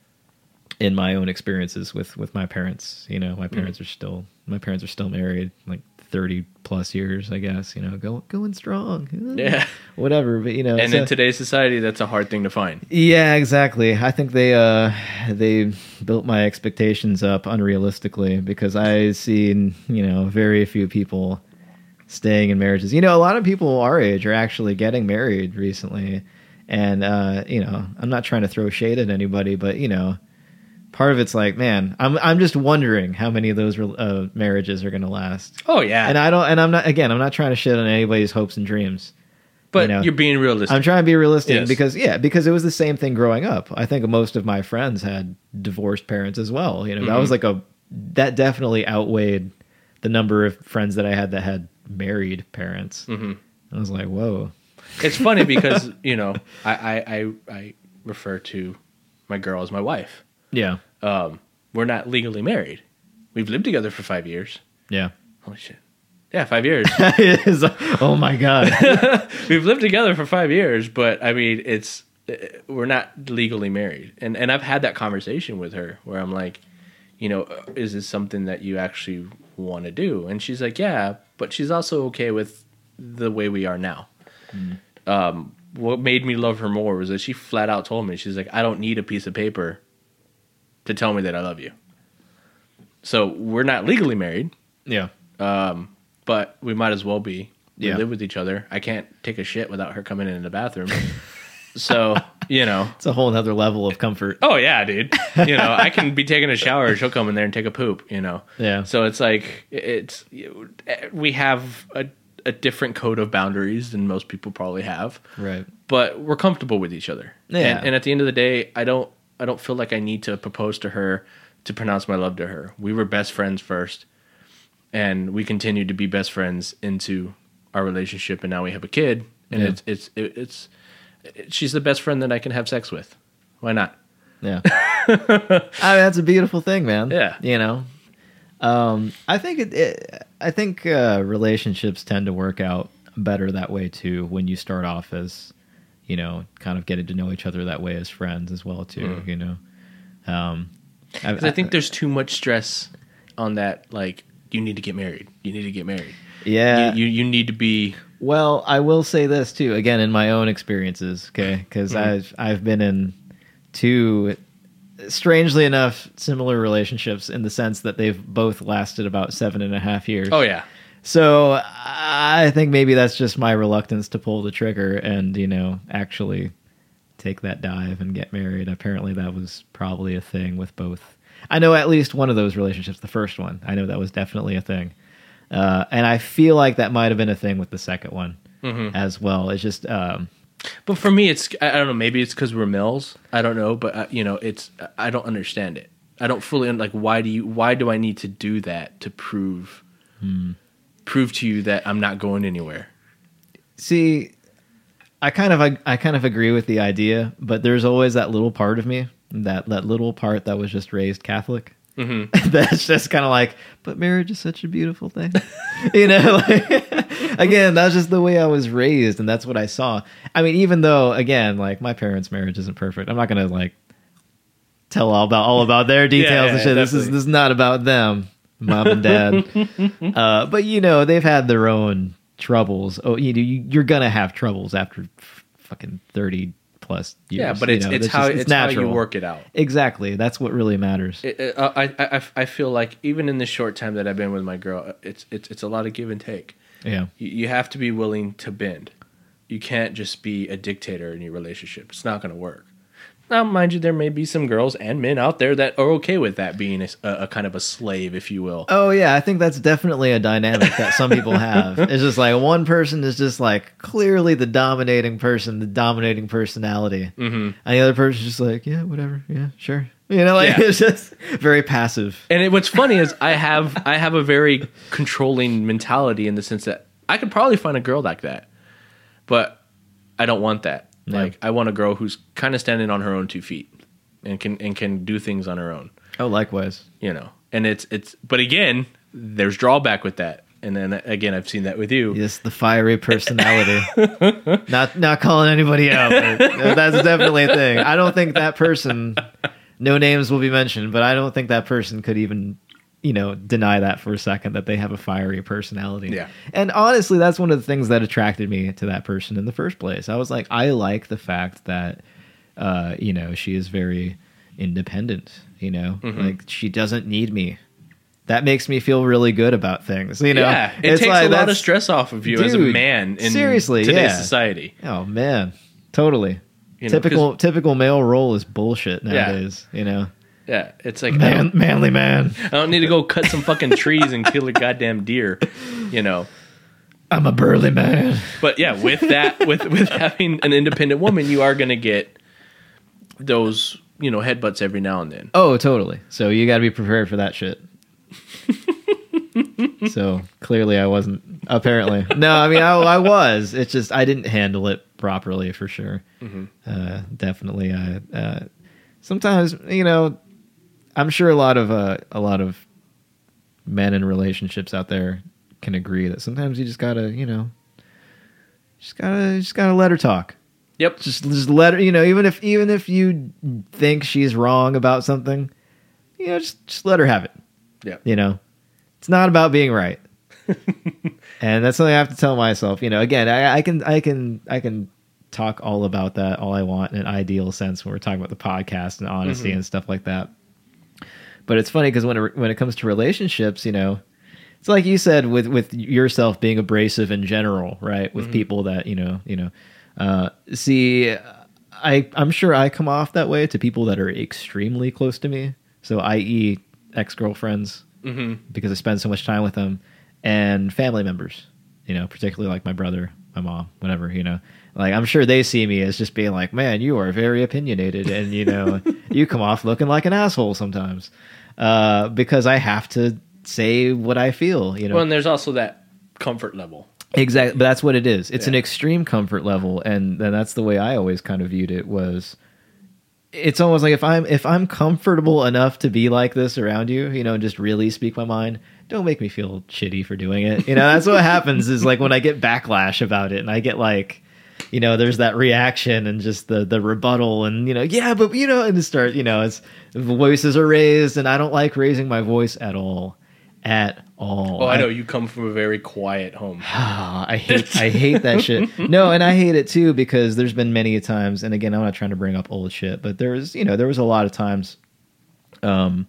in my own experiences with with my parents, you know, my parents are still my parents are still married, like thirty plus years, I guess. You know, go going strong. Yeah. whatever. But you know, And so- in today's society, that's a hard thing to find. yeah, exactly. I think they uh they built my expectations up unrealistically because I seen, you know, very few people staying in marriages. You know, a lot of people our age are actually getting married recently. And uh, you know, I'm not trying to throw shade at anybody, but you know, part of it's like, man, I'm I'm just wondering how many of those uh, marriages are going to last. Oh yeah, And I don't and I'm not again, I'm not trying to shit on anybody's hopes and dreams. but you know, you're being realistic. I'm trying to be realistic Yes. because yeah, because it was the same thing growing up. I think most of my friends had divorced parents as well. You know, that Mhm. was like a that definitely outweighed the number of friends that I had that had married parents. hmm I was like, whoa, It's funny because you know I, I I I refer to my girl as my wife. yeah, Um, we're not legally married. We've lived together for five years. yeah. Holy shit! Yeah, five years. Oh my god, We've lived together for five years, but I mean, it's uh, we're not legally married, and and I've had that conversation with her where I'm like, you know, uh, is this something that you actually want to do? And she's like, yeah, but she's also okay with the way we are now. Um, what made me love her more was that she flat out told me, she's like, I don't need a piece of paper to tell me that I love you. So we're not legally married, yeah, um, but we might as well be. We Yeah. live with each other. I can't take a shit without her coming in the bathroom. so you know, it's a whole other level of comfort. oh yeah, dude. You know, I can be taking a shower. She'll come in there and take a poop. You know. Yeah, So it's like it's we have a, a different code of boundaries than most people probably have, right. but we're comfortable with each other. Yeah. And, and at the end of the day, I don't I don't feel like I need to propose to her to pronounce my love to her. We were best friends first, and we continued to be best friends into our relationship, and now we have a kid, and Yeah. it's it's it, it's it, she's the best friend that I can have sex with. Why not? Yeah. I mean, that's a beautiful thing, man. Yeah. You know, um, I think it, it I think uh, relationships tend to work out better that way too when you start off as, you know, kind of getting to know each other that way as friends as well too. Mm. You know, um, 'Cause I think there's too much stress on that. Like you need to get married. You need to get married. yeah. You, you you need to be. Well, I will say this too. Again, in my own experiences, okay, because Mhm. I've I've been in two strangely enough, similar relationships in the sense that they've both lasted about seven and a half years. Oh yeah. So I think maybe that's just my reluctance to pull the trigger and, you know, actually take that dive and get married. Apparently that was probably a thing with both. I know at least one of those relationships, the first one. I know that was definitely a thing. Uh, and I feel like that might have been a thing with the second one as well. It's just, um, But for me, it's I don't know. Maybe it's because we're males. I don't know, but uh, you know, it's I don't understand it. I don't fully like. Why do you? Why do I need to do that to prove prove to you that I'm not going anywhere? See, I kind of I, I kind of agree with the idea, but there's always that little part of me that that little part that was just raised Catholic. Mm-hmm. That's just kind of like, but marriage is such a beautiful thing, you know. Like, again, that's just the way I was raised, and that's what I saw. I mean, even though, again, like my parents' marriage isn't perfect, I'm not gonna like tell all about all about their details yeah, and shit. This is this is not about them, mom and dad. uh, but you know, they've had their own troubles. Oh, you know, you, you're gonna have troubles after f- fucking thirty plus years. Yeah, but you it's know, it's how just- it's, how you work it out. Exactly, that's what really matters. It, it, uh, I, I I feel like even in the short time that I've been with my girl, uh, it's it's it's a lot of give and take. yeah, You, you have to be willing to bend. You can't just be a dictator in your relationship. It's not going to work. Now, mind you, there may be some girls and men out there that are okay with that being a, a kind of a slave, if you will. Oh yeah, I think that's definitely a dynamic that some people have. It's just like one person is just like clearly the dominating person, the dominating personality, mm-hmm. and the other person's just like, yeah, whatever, yeah, sure. You know, like Yeah. it's just very passive. And it, what's funny is I have I have a very controlling mentality in the sense that I could probably find a girl like that, but I don't want that. Yeah. Like I want a girl who's kind of standing on her own two feet and can and can do things on her own. Oh, likewise. You know, and it's it's. But again, there's drawback with that. And then again, I've seen that with you. Yes, the fiery personality. not not calling anybody out, that's definitely a thing. I don't think that person. No names will be mentioned, but I don't think that person could even, you know, deny that for a second that they have a fiery personality. Yeah. And honestly, that's one of the things that attracted me to that person in the first place. I was like, I like the fact that, uh, you know, she is very independent. You know, Mm-hmm. like she doesn't need me. That makes me feel really good about things. You know, yeah, it It's takes like a lot of stress off of you as a man in seriously, today's yeah. society. Oh man, totally. You know, typical typical male role is bullshit Yeah. nowadays. You know, Yeah, it's like man, manly man. I don't need to go cut some fucking trees and kill a goddamn deer. You know, I'm a burly man. But yeah, with that, with with having an independent woman, you are going to get those you know headbutts every now and then. Oh, totally. So you got to be prepared for that shit. so clearly, I wasn't. Apparently, no. I mean, I, I was. It's just I didn't handle it properly for sure. Uh, definitely. I uh, sometimes you know, I'm sure a lot of uh, a lot of men in relationships out there can agree that sometimes you just gotta you know, just gotta just gotta let her talk. Yep. just just let her you know even if even if you think she's wrong about something you know just just let her have it. Yeah. you know? It's not about being right. And that's something i have to tell myself you know again I, I can i can i can talk all about that all i want in an ideal sense when we're talking about the podcast and honesty and stuff like that but it's funny because when it, when it comes to relationships you know it's like you said with with yourself being abrasive in general right with people that you know you know uh, see i i'm sure i come off that way to people that are extremely close to me. So i.e ex-girlfriends because i spend so much time with them and family members you know particularly like my brother my mom whatever you know like i'm sure they see me as just being like man you are very opinionated and you know you come off looking like an asshole sometimes uh, because i have to say what i feel you know Well, and there's also that comfort level. Exactly, but that's what it is. It's an extreme comfort level, and then that's the way I always kind of viewed it. Was it's almost like if I'm if I'm comfortable enough to be like this around you, you know, and just really speak my mind, don't make me feel shitty for doing it. You know, that's what happens. Is like when I get backlash about it, and I get like, you know, there's that reaction and just the the rebuttal, and you know, yeah, but you know, and start, you know, it's voices are raised, and I don't like raising my voice at all, at all. Oh, I know you come from a very quiet home. I hate I hate that shit. No, and I hate it too because there's been many times, and again, I'm not trying to bring up old shit, but there was you know there was a lot of times um,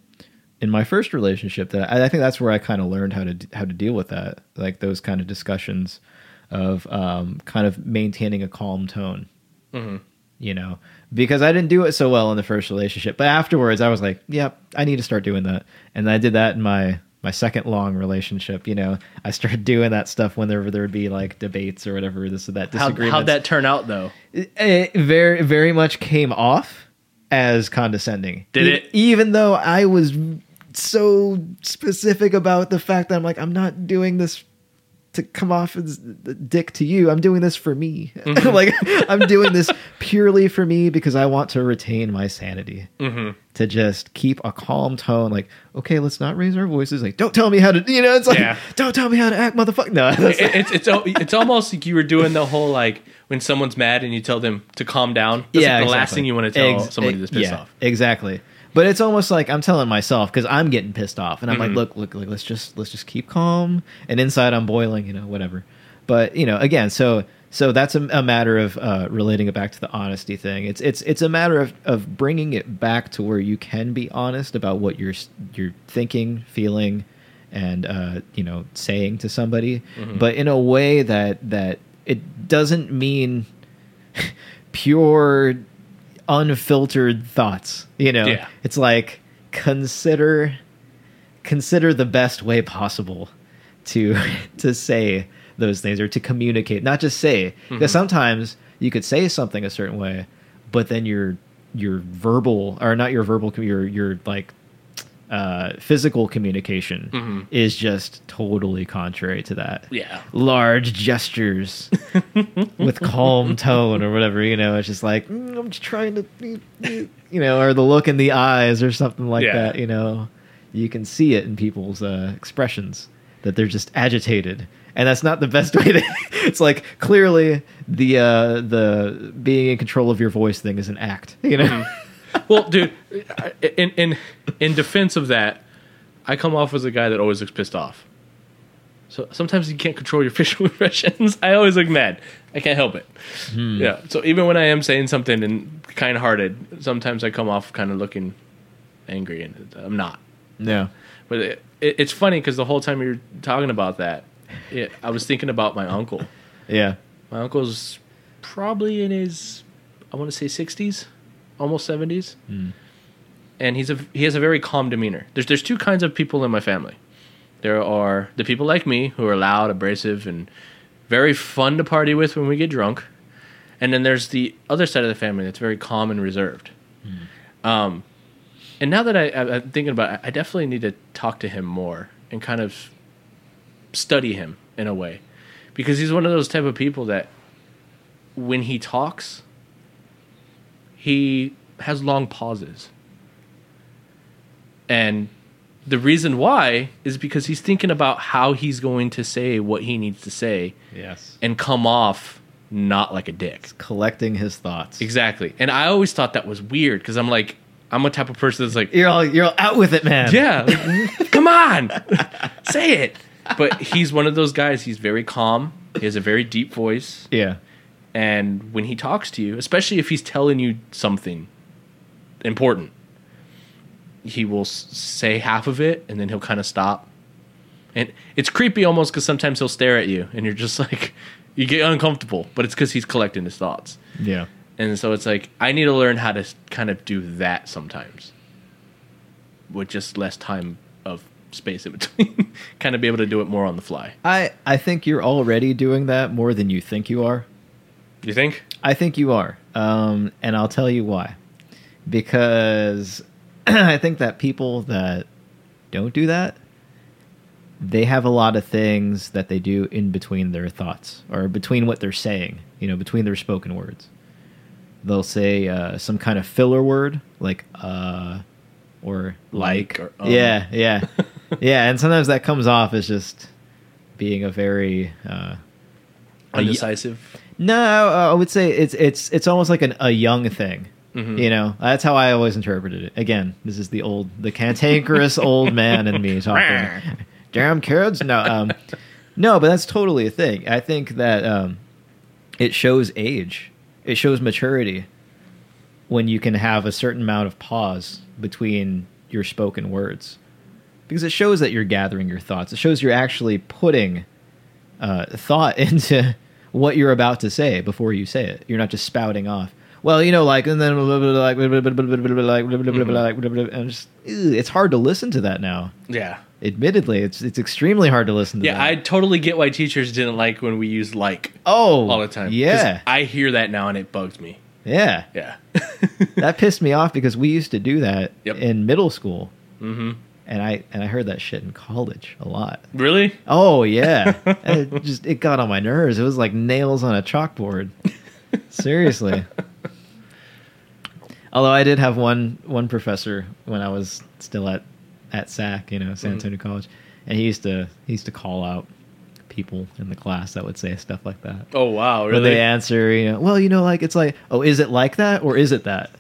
in my first relationship that I, I think that's where I kind of learned how to d- how to deal with that, like those kind of discussions of um, kind of maintaining a calm tone. You know, because I didn't do it so well in the first relationship, but afterwards I was like, "Yep, I need to start doing that," and I did that in my my second long relationship. You know, I started doing that stuff whenever there would be like debates or whatever this or that How, how'd that turn out though? it very very much came off as condescending. Did E- it? Even though I was so specific about the fact that I'm like I'm not doing this to come off as dick to you. I'm doing this for me. Mm-hmm. like I'm doing this purely for me because I want to retain my sanity. Mm-hmm. To just keep a calm tone, like, okay, let's not raise our voices. Like, don't tell me how to, you know, it's like, Yeah. don't tell me how to act, motherfucker. No, It- it's it's it's almost like you were doing the whole like when someone's mad and you tell them to calm down. That's like the last thing you want to tell Ex- somebody that's pissed yeah, off. Exactly. But it's almost like I'm telling myself because I'm getting pissed off, and I'm Mm-hmm. like, look, look, look, let's just let's just keep calm. And inside, I'm boiling, you know, whatever. But you know, again, so so that's a, a matter of uh, relating it back to the honesty thing. It's it's it's a matter of of bringing it back to where you can be honest about what you're you're thinking, feeling, and uh, you know, saying to somebody, Mm-hmm. but in a way that that it doesn't mean pure unfiltered thoughts you know Yeah. it's like consider consider the best way possible to to say those things or to communicate not just say because mm-hmm. sometimes you could say something a certain way but then your your verbal or not your verbal your your like uh physical communication is just totally contrary to that. Yeah. large gestures with calm tone or whatever you know it's just like "Mm, i'm just trying to you know or the look in the eyes or something like Yeah. that you know. You can see it in people's uh, expressions that they're just agitated. And that's not the best way to it's like clearly the uh the being in control of your voice thing is an act you know Well, dude, in in in defense of that, I come off as a guy that always looks pissed off. So sometimes you can't control your facial expressions. I always look mad. I can't help it. Hmm. Yeah. So even when I am saying something and kind-hearted, sometimes I come off kind of looking angry, and I'm not. no But it, it, it's funny because the whole time you're talking about that, it, I was thinking about my uncle. yeah My uncle's probably in his, I want to say, sixties, almost seventies, and he's a he has a very calm demeanor. There's there's two kinds of people in my family. There are the people like me who are loud, abrasive, and very fun to party with when we get drunk, and then there's the other side of the family that's very calm and reserved. Um, and now that I, I'm thinking about it, I definitely need to talk to him more and kind of study him in a way because he's one of those type of people that when he talks he has long pauses and the reason why is because he's thinking about how he's going to say what he needs to say yes and come off not like a dick collecting his thoughts exactly and i always thought that was weird because i'm like i'm a type of person that's like you're all you're all out with it man yeah, like, come on, say it. But he's one of those guys. He's very calm. He has a very deep voice, yeah and when he talks to you, especially if he's telling you something important, he will say half of it, and then he'll kind of stop. And it's creepy almost because sometimes he'll stare at you, and you're just like, you get uncomfortable. But it's because he's collecting his thoughts. yeah And so it's like I need to learn how to kind of do that sometimes, with just less time of space in between. kind of be able to do it more on the fly. I I think you're already doing that more than you think you are. You think? I think you are, um, and I'll tell you why. Because I think that people that don't do that, they have a lot of things that they do in between their thoughts or between what they're saying. You know, between their spoken words. They'll say uh, some kind of filler word like uh, or like. Like or, um. Yeah, yeah, yeah, and sometimes that comes off as just being a very. Uh, y- Undecisive. no, uh, I would say it's it's it's almost like an, a young thing. Mhm. You know, that's how I always interpreted it. Again, this is the old, the cantankerous old man in me talking. Damn kids! No, um, no, but that's totally a thing. I think that um, it shows age, it shows maturity when you can have a certain amount of pause between your spoken words because it shows that you're gathering your thoughts. It shows you're actually putting uh, thought into what you're about to say before you say it. You're not just spouting off. Well, you know, like and then like like and just it's hard to listen to that now. Yeah. Admittedly, it's it's extremely hard to listen to. That. Yeah, that. I totally get why teachers didn't like when we used like oh all the time. Yeah, I hear that now and it bugs me. yeah. Yeah. that pissed me off because we used to do that Yep. in middle school, hmm and I and I heard that shit in college a lot. Really? Oh yeah, it just it got on my nerves. It was like nails on a chalkboard. Seriously. Although I did have one one professor when I was still at at SAC, you know, San Mhm. Antonio College, and he used to he used to call out people in the class that would say stuff like that. Oh wow, When really? they answer, you know, well, you know, like it's like, oh, is it like that or is it that?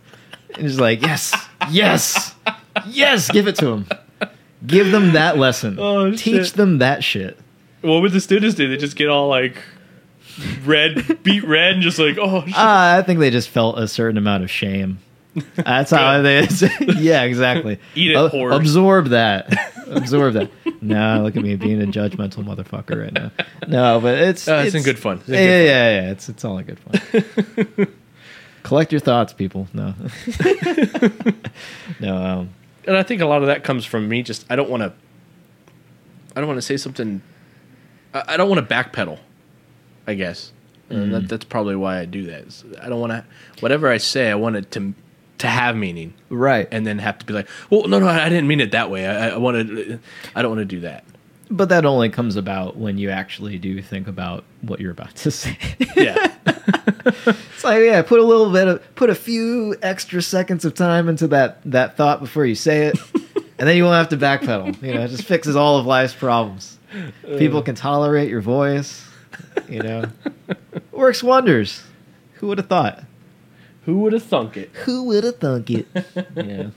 And he's like, yes, yes, yes, give it to them. Give them that lesson. Oh, Teach shit. them that shit. What would the students do? They just get all like red, beet red, and just like, oh, shit. Uh, I think they just felt a certain amount of shame. That's how they. yeah, exactly. Eat it, Uh, absorb that. absorb that. No, look at me being a judgmental motherfucker right now. No, but it's Uh, it's in good fun. It's in yeah, good yeah, yeah. It's it's all in good fun. Collect your thoughts, people. No, no. Um, and I think a lot of that comes from me. Just I don't want to. I don't want to say something. I, I don't want to backpedal. I guess and that, mm. that's probably why I do that. I don't want to. Whatever I say, I want it to to have meaning, right. and then have to be like, well, no, no, I didn't mean it that way. I, I wanted. I don't want to do that. But that only comes about when you actually do think about what you're about to say. Yeah. It's like yeah, put a little bit of put a few extra seconds of time into that that thought before you say it, and then you won't have to backpedal. You know, it just fixes all of life's problems. People can tolerate your voice. You know, works wonders. Who would have thought? Who would have thunk it? Who would have thunk it? yeah,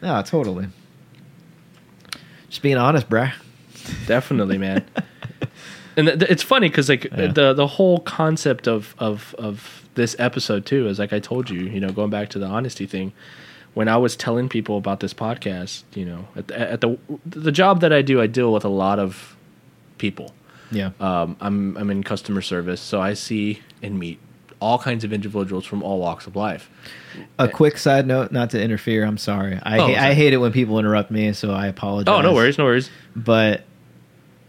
no, totally. Just being honest, bruh. Definitely, man. And th- it's funny because like Yeah. the the whole concept of of of this episode too is like I told you, you know, going back to the honesty thing. When I was telling people about this podcast, you know, at the, at the the job that I do, I deal with a lot of people. Yeah, Um, I'm I'm in customer service, so I see and meet all kinds of individuals from all walks of life. a quick side note, not to interfere. I'm sorry. I Oh, ha- I hate it when people interrupt me, so I apologize. Oh, no worries, no worries. but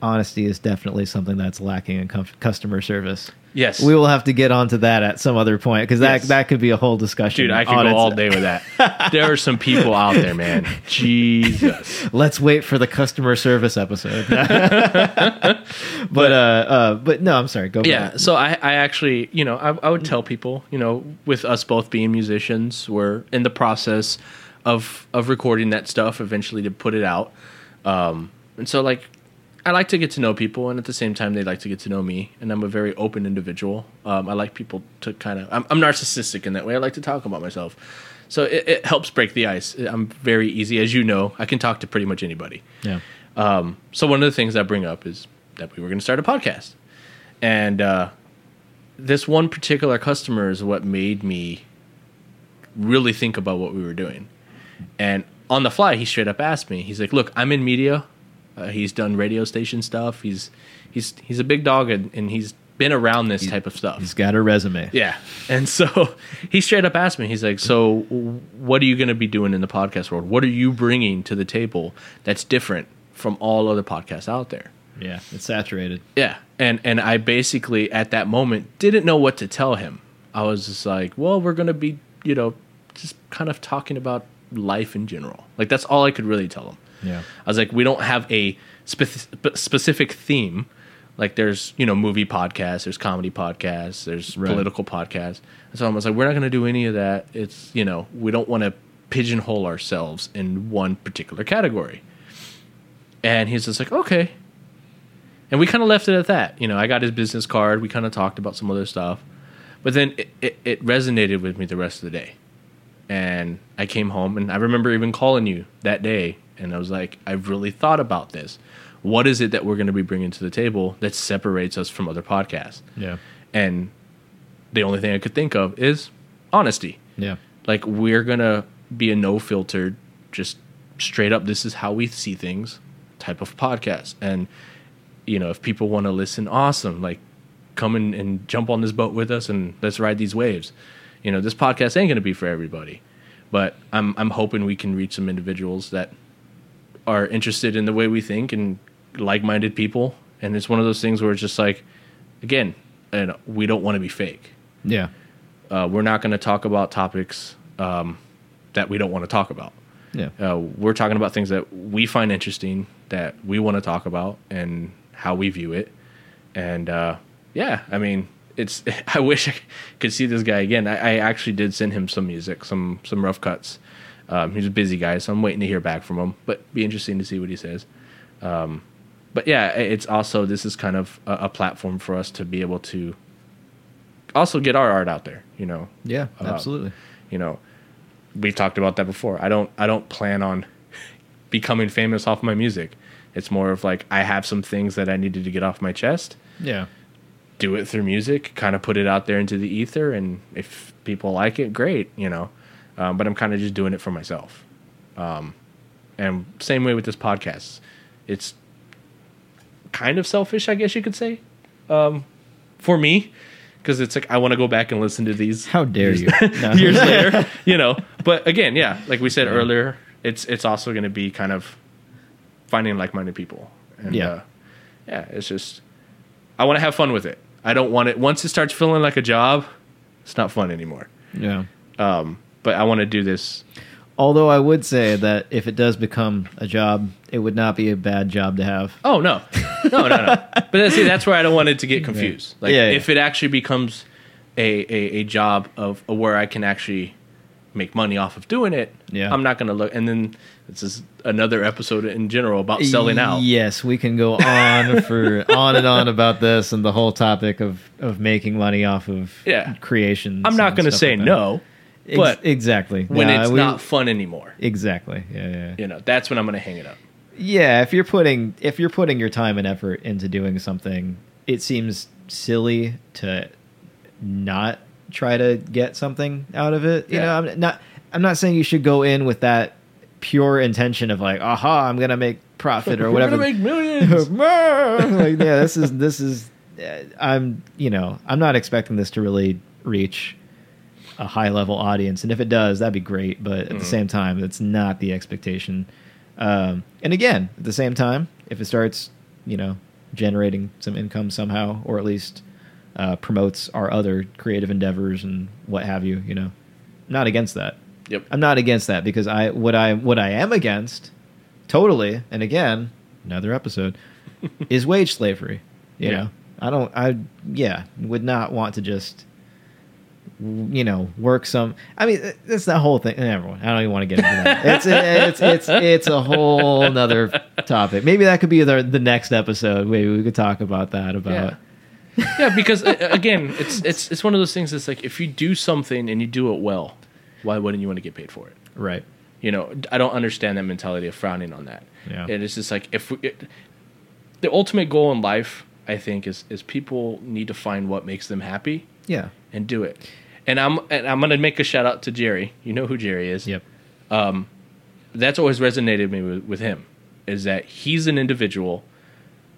honesty is definitely something that's lacking in com- customer service. Yes, We will have to get onto that at some other point because that Yes. that could be a whole discussion. dude, I could go all day with that. there are some people out there, man. Jesus. Let's wait for the customer service episode. but uh, uh, but no, I'm sorry. Go. for Yeah, so I, I actually, you know, I, I would tell people, you know, with us both being musicians, we're in the process of of recording that stuff eventually to put it out. Um, and so, like, I like to get to know people, and at the same time, they like to get to know me. And I'm a very open individual. Um, I like people to kind of, I'm, I'm narcissistic in that way. I like to talk about myself. So it, it helps break the ice. I'm very easy, as you know. I can talk to pretty much anybody. Yeah. Um, so one of the things I bring up is that we were going to start a podcast, and uh, this one particular customer is what made me really think about what we were doing. And on the fly, he straight up asked me. He's like, "Look, I'm in media. Uh, he's done radio station stuff. He's he's he's a big dog, and, and he's been around this type of stuff. He's got a resume. Yeah. And so he straight up asked me, he's like, So what are you going to be doing in the podcast world? What are you bringing to the table that's different from all other podcasts out there? Yeah, it's saturated. Yeah. And and I basically at that moment didn't know what to tell him. I was just like, well, we're going to be, you know, just kind of talking about life in general. Like that's all I could really tell him. Yeah. I was like, we don't have a spec- specific theme. Like there's, you know, movie podcasts, there's comedy podcasts, there's Right. political podcasts. And so I was like, we're not going to do any of that. It's, you know, we don't want to pigeonhole ourselves in one particular category. And he's just like, okay. And we kind of left it at that. You know, I got his business card. We kind of talked about some other stuff. But then it, it, it resonated with me the rest of the day. And I came home and I remember even calling you that day. And I was like, I've really thought about this. What is it that we're going to be bringing to the table that separates us from other podcasts? Yeah. And the only thing I could think of is honesty. Yeah. Like, we're going to be a no filtered, just straight up this is how we see things type of podcast and you know if people want to listen awesome like come in and jump on this boat with us and let's ride these waves you know this podcast ain't going to be for everybody but i'm i'm hoping we can reach some individuals that are interested in the way we think and like-minded people and it's one of those things where it's just like again and we don't want to be fake Yeah. uh, we're not going to talk about topics um, that we don't want to talk about Yeah. uh, we're talking about things that we find interesting that we want to talk about and how we view it and uh, yeah i mean it's i wish i could see this guy again i, I actually did send him some music some some rough cuts um, he's a busy guy so i'm waiting to hear back from him but be interesting to see what he says um, but yeah it's also this is kind of a, a platform for us to be able to also get our art out there you know Yeah. Uh, Absolutely. you know we've talked about that before i don't i don't plan on becoming famous off my music it's more of like i have some things that i needed to get off my chest Yeah. Do it through music kind of put it out there into the ether and if people like it great you know um, but i'm kind of just doing it for myself um, and same way with this podcast it's kind of selfish i guess you could say um, for me because it's like i want to go back and listen to these How dare you? No. years later, you know. But again, yeah, like we said earlier, it's it's also going to be kind of finding like-minded people. And, Yeah. uh, yeah. It's just I want to have fun with it. I don't want it once it starts feeling like a job. It's not fun anymore. Yeah. Um, but I want to do this. Although I would say that if it does become a job, it would not be a bad job to have. Oh no, no, no, no. But see, that's where I don't want it to get confused. Like Yeah, yeah. if it actually becomes a, a a job of where I can actually make money off of doing it, Yeah. I'm not going to look. And then this is another episode in general about selling out. Yes, we can go on for on and on about this and the whole topic of of making money off of Yeah. creations. I'm not going to say like no, Ex- but exactly when Yeah, it's we- not fun anymore, exactly. Yeah, yeah. you know, that's when I'm going to hang it up. Yeah, if you're putting if you're putting your time and effort into doing something, it seems silly to not try to get something out of it. You Yeah. know, I'm not I'm not saying you should go in with that pure intention of like, aha, I'm gonna make profit or whatever. Make millions. like, yeah, this is this is. uh, I'm you know I'm not expecting this to really reach a high level audience, and if it does, that'd be great. But at the same time, it's not the expectation. Um, and again, at the same time, if it starts, you know, generating some income somehow, or at least uh, promotes our other creative endeavors and what have you, you know, I'm not against that. Yep. I'm not against that because I what I what I am against totally and again another episode is wage slavery. You Yeah. know, I don't I yeah would not want to just you know work some. I mean that's the whole thing. Everyone, I don't even want to get into that. It's it's it's it's a whole another topic. Maybe that could be the the next episode. Maybe we could talk about that about. yeah, because uh, again, it's it's it's one of those things. That's like if you do something and you do it well, why wouldn't you want to get paid for it? Right. You know, I don't understand that mentality of frowning on that. Yeah. And it's just like if we, it, the ultimate goal in life, I think, is is people need to find what makes them happy Yeah. and do it. And I'm and I'm gonna make a shout out to Jerry. You know who Jerry is. Yep. Um, That's always resonated me with, with him. Is that he's an individual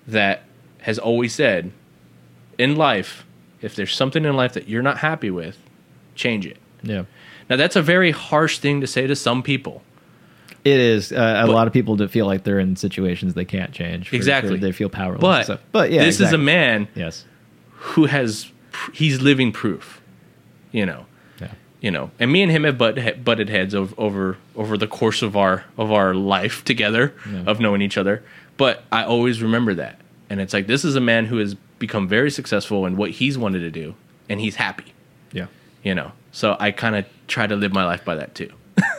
that has always said, in life, if there's something in life that you're not happy with, change it. Yeah. Now that's a very harsh thing to say to some people. It is uh, a But- lot of people that feel like they're in situations they can't change. for- Exactly. for- they feel powerless. But stuff. but yeah, this is a man Yes. who has pr- he's living proof. You know, Yeah. you know, and me and him have butt, butted heads over, over over the course of our of our life together Yeah. of knowing each other. But I always remember that, and it's like this is a man who has become very successful in what he's wanted to do, and he's happy. Yeah. You know, so I kind of try to live my life by that too.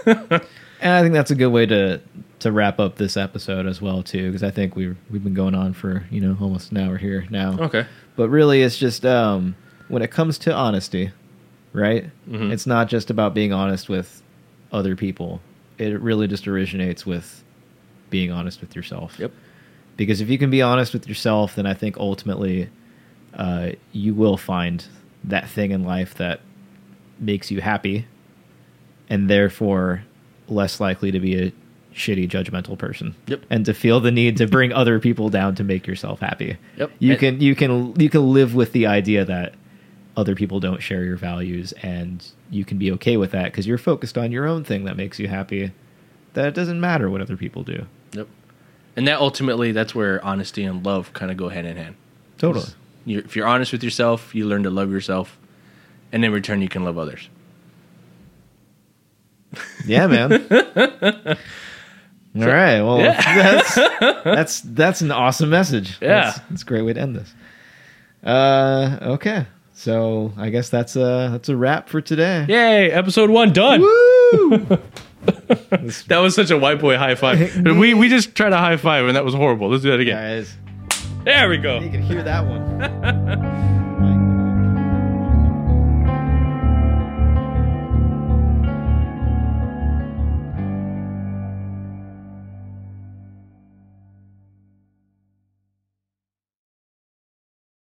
And I think that's a good way to to wrap up this episode as well too, because I think we we've been going on for you know almost an hour here now. Okay. But really, it's just um, when it comes to honesty, right? Mhm. It's not just about being honest with other people. It really just originates with being honest with yourself. Yep. Because if you can be honest with yourself, then I think ultimately uh, you will find that thing in life that makes you happy, and therefore less likely to be a, shitty judgmental person Yep. and to feel the need to bring other people down to make yourself happy Yep. you And- can you can you can live with the idea that other people don't share your values and you can be okay with that because you're focused on your own thing that makes you happy that it doesn't matter what other people do Yep. And that ultimately, that's where honesty and love kind of go hand in hand. totally you if you're honest with yourself, you learn to love yourself, and in return, you can love others. Yeah, man. All right. Well, that's that's that's an awesome message. Yeah. that's, that's a great way to end this. Uh, okay. So I guess that's a that's a wrap for today. Yay! Episode one done. Woo! That was such a white boy high five. we we just tried a high five, and that was horrible. Let's do that again. Guys, There we go. you can hear that one.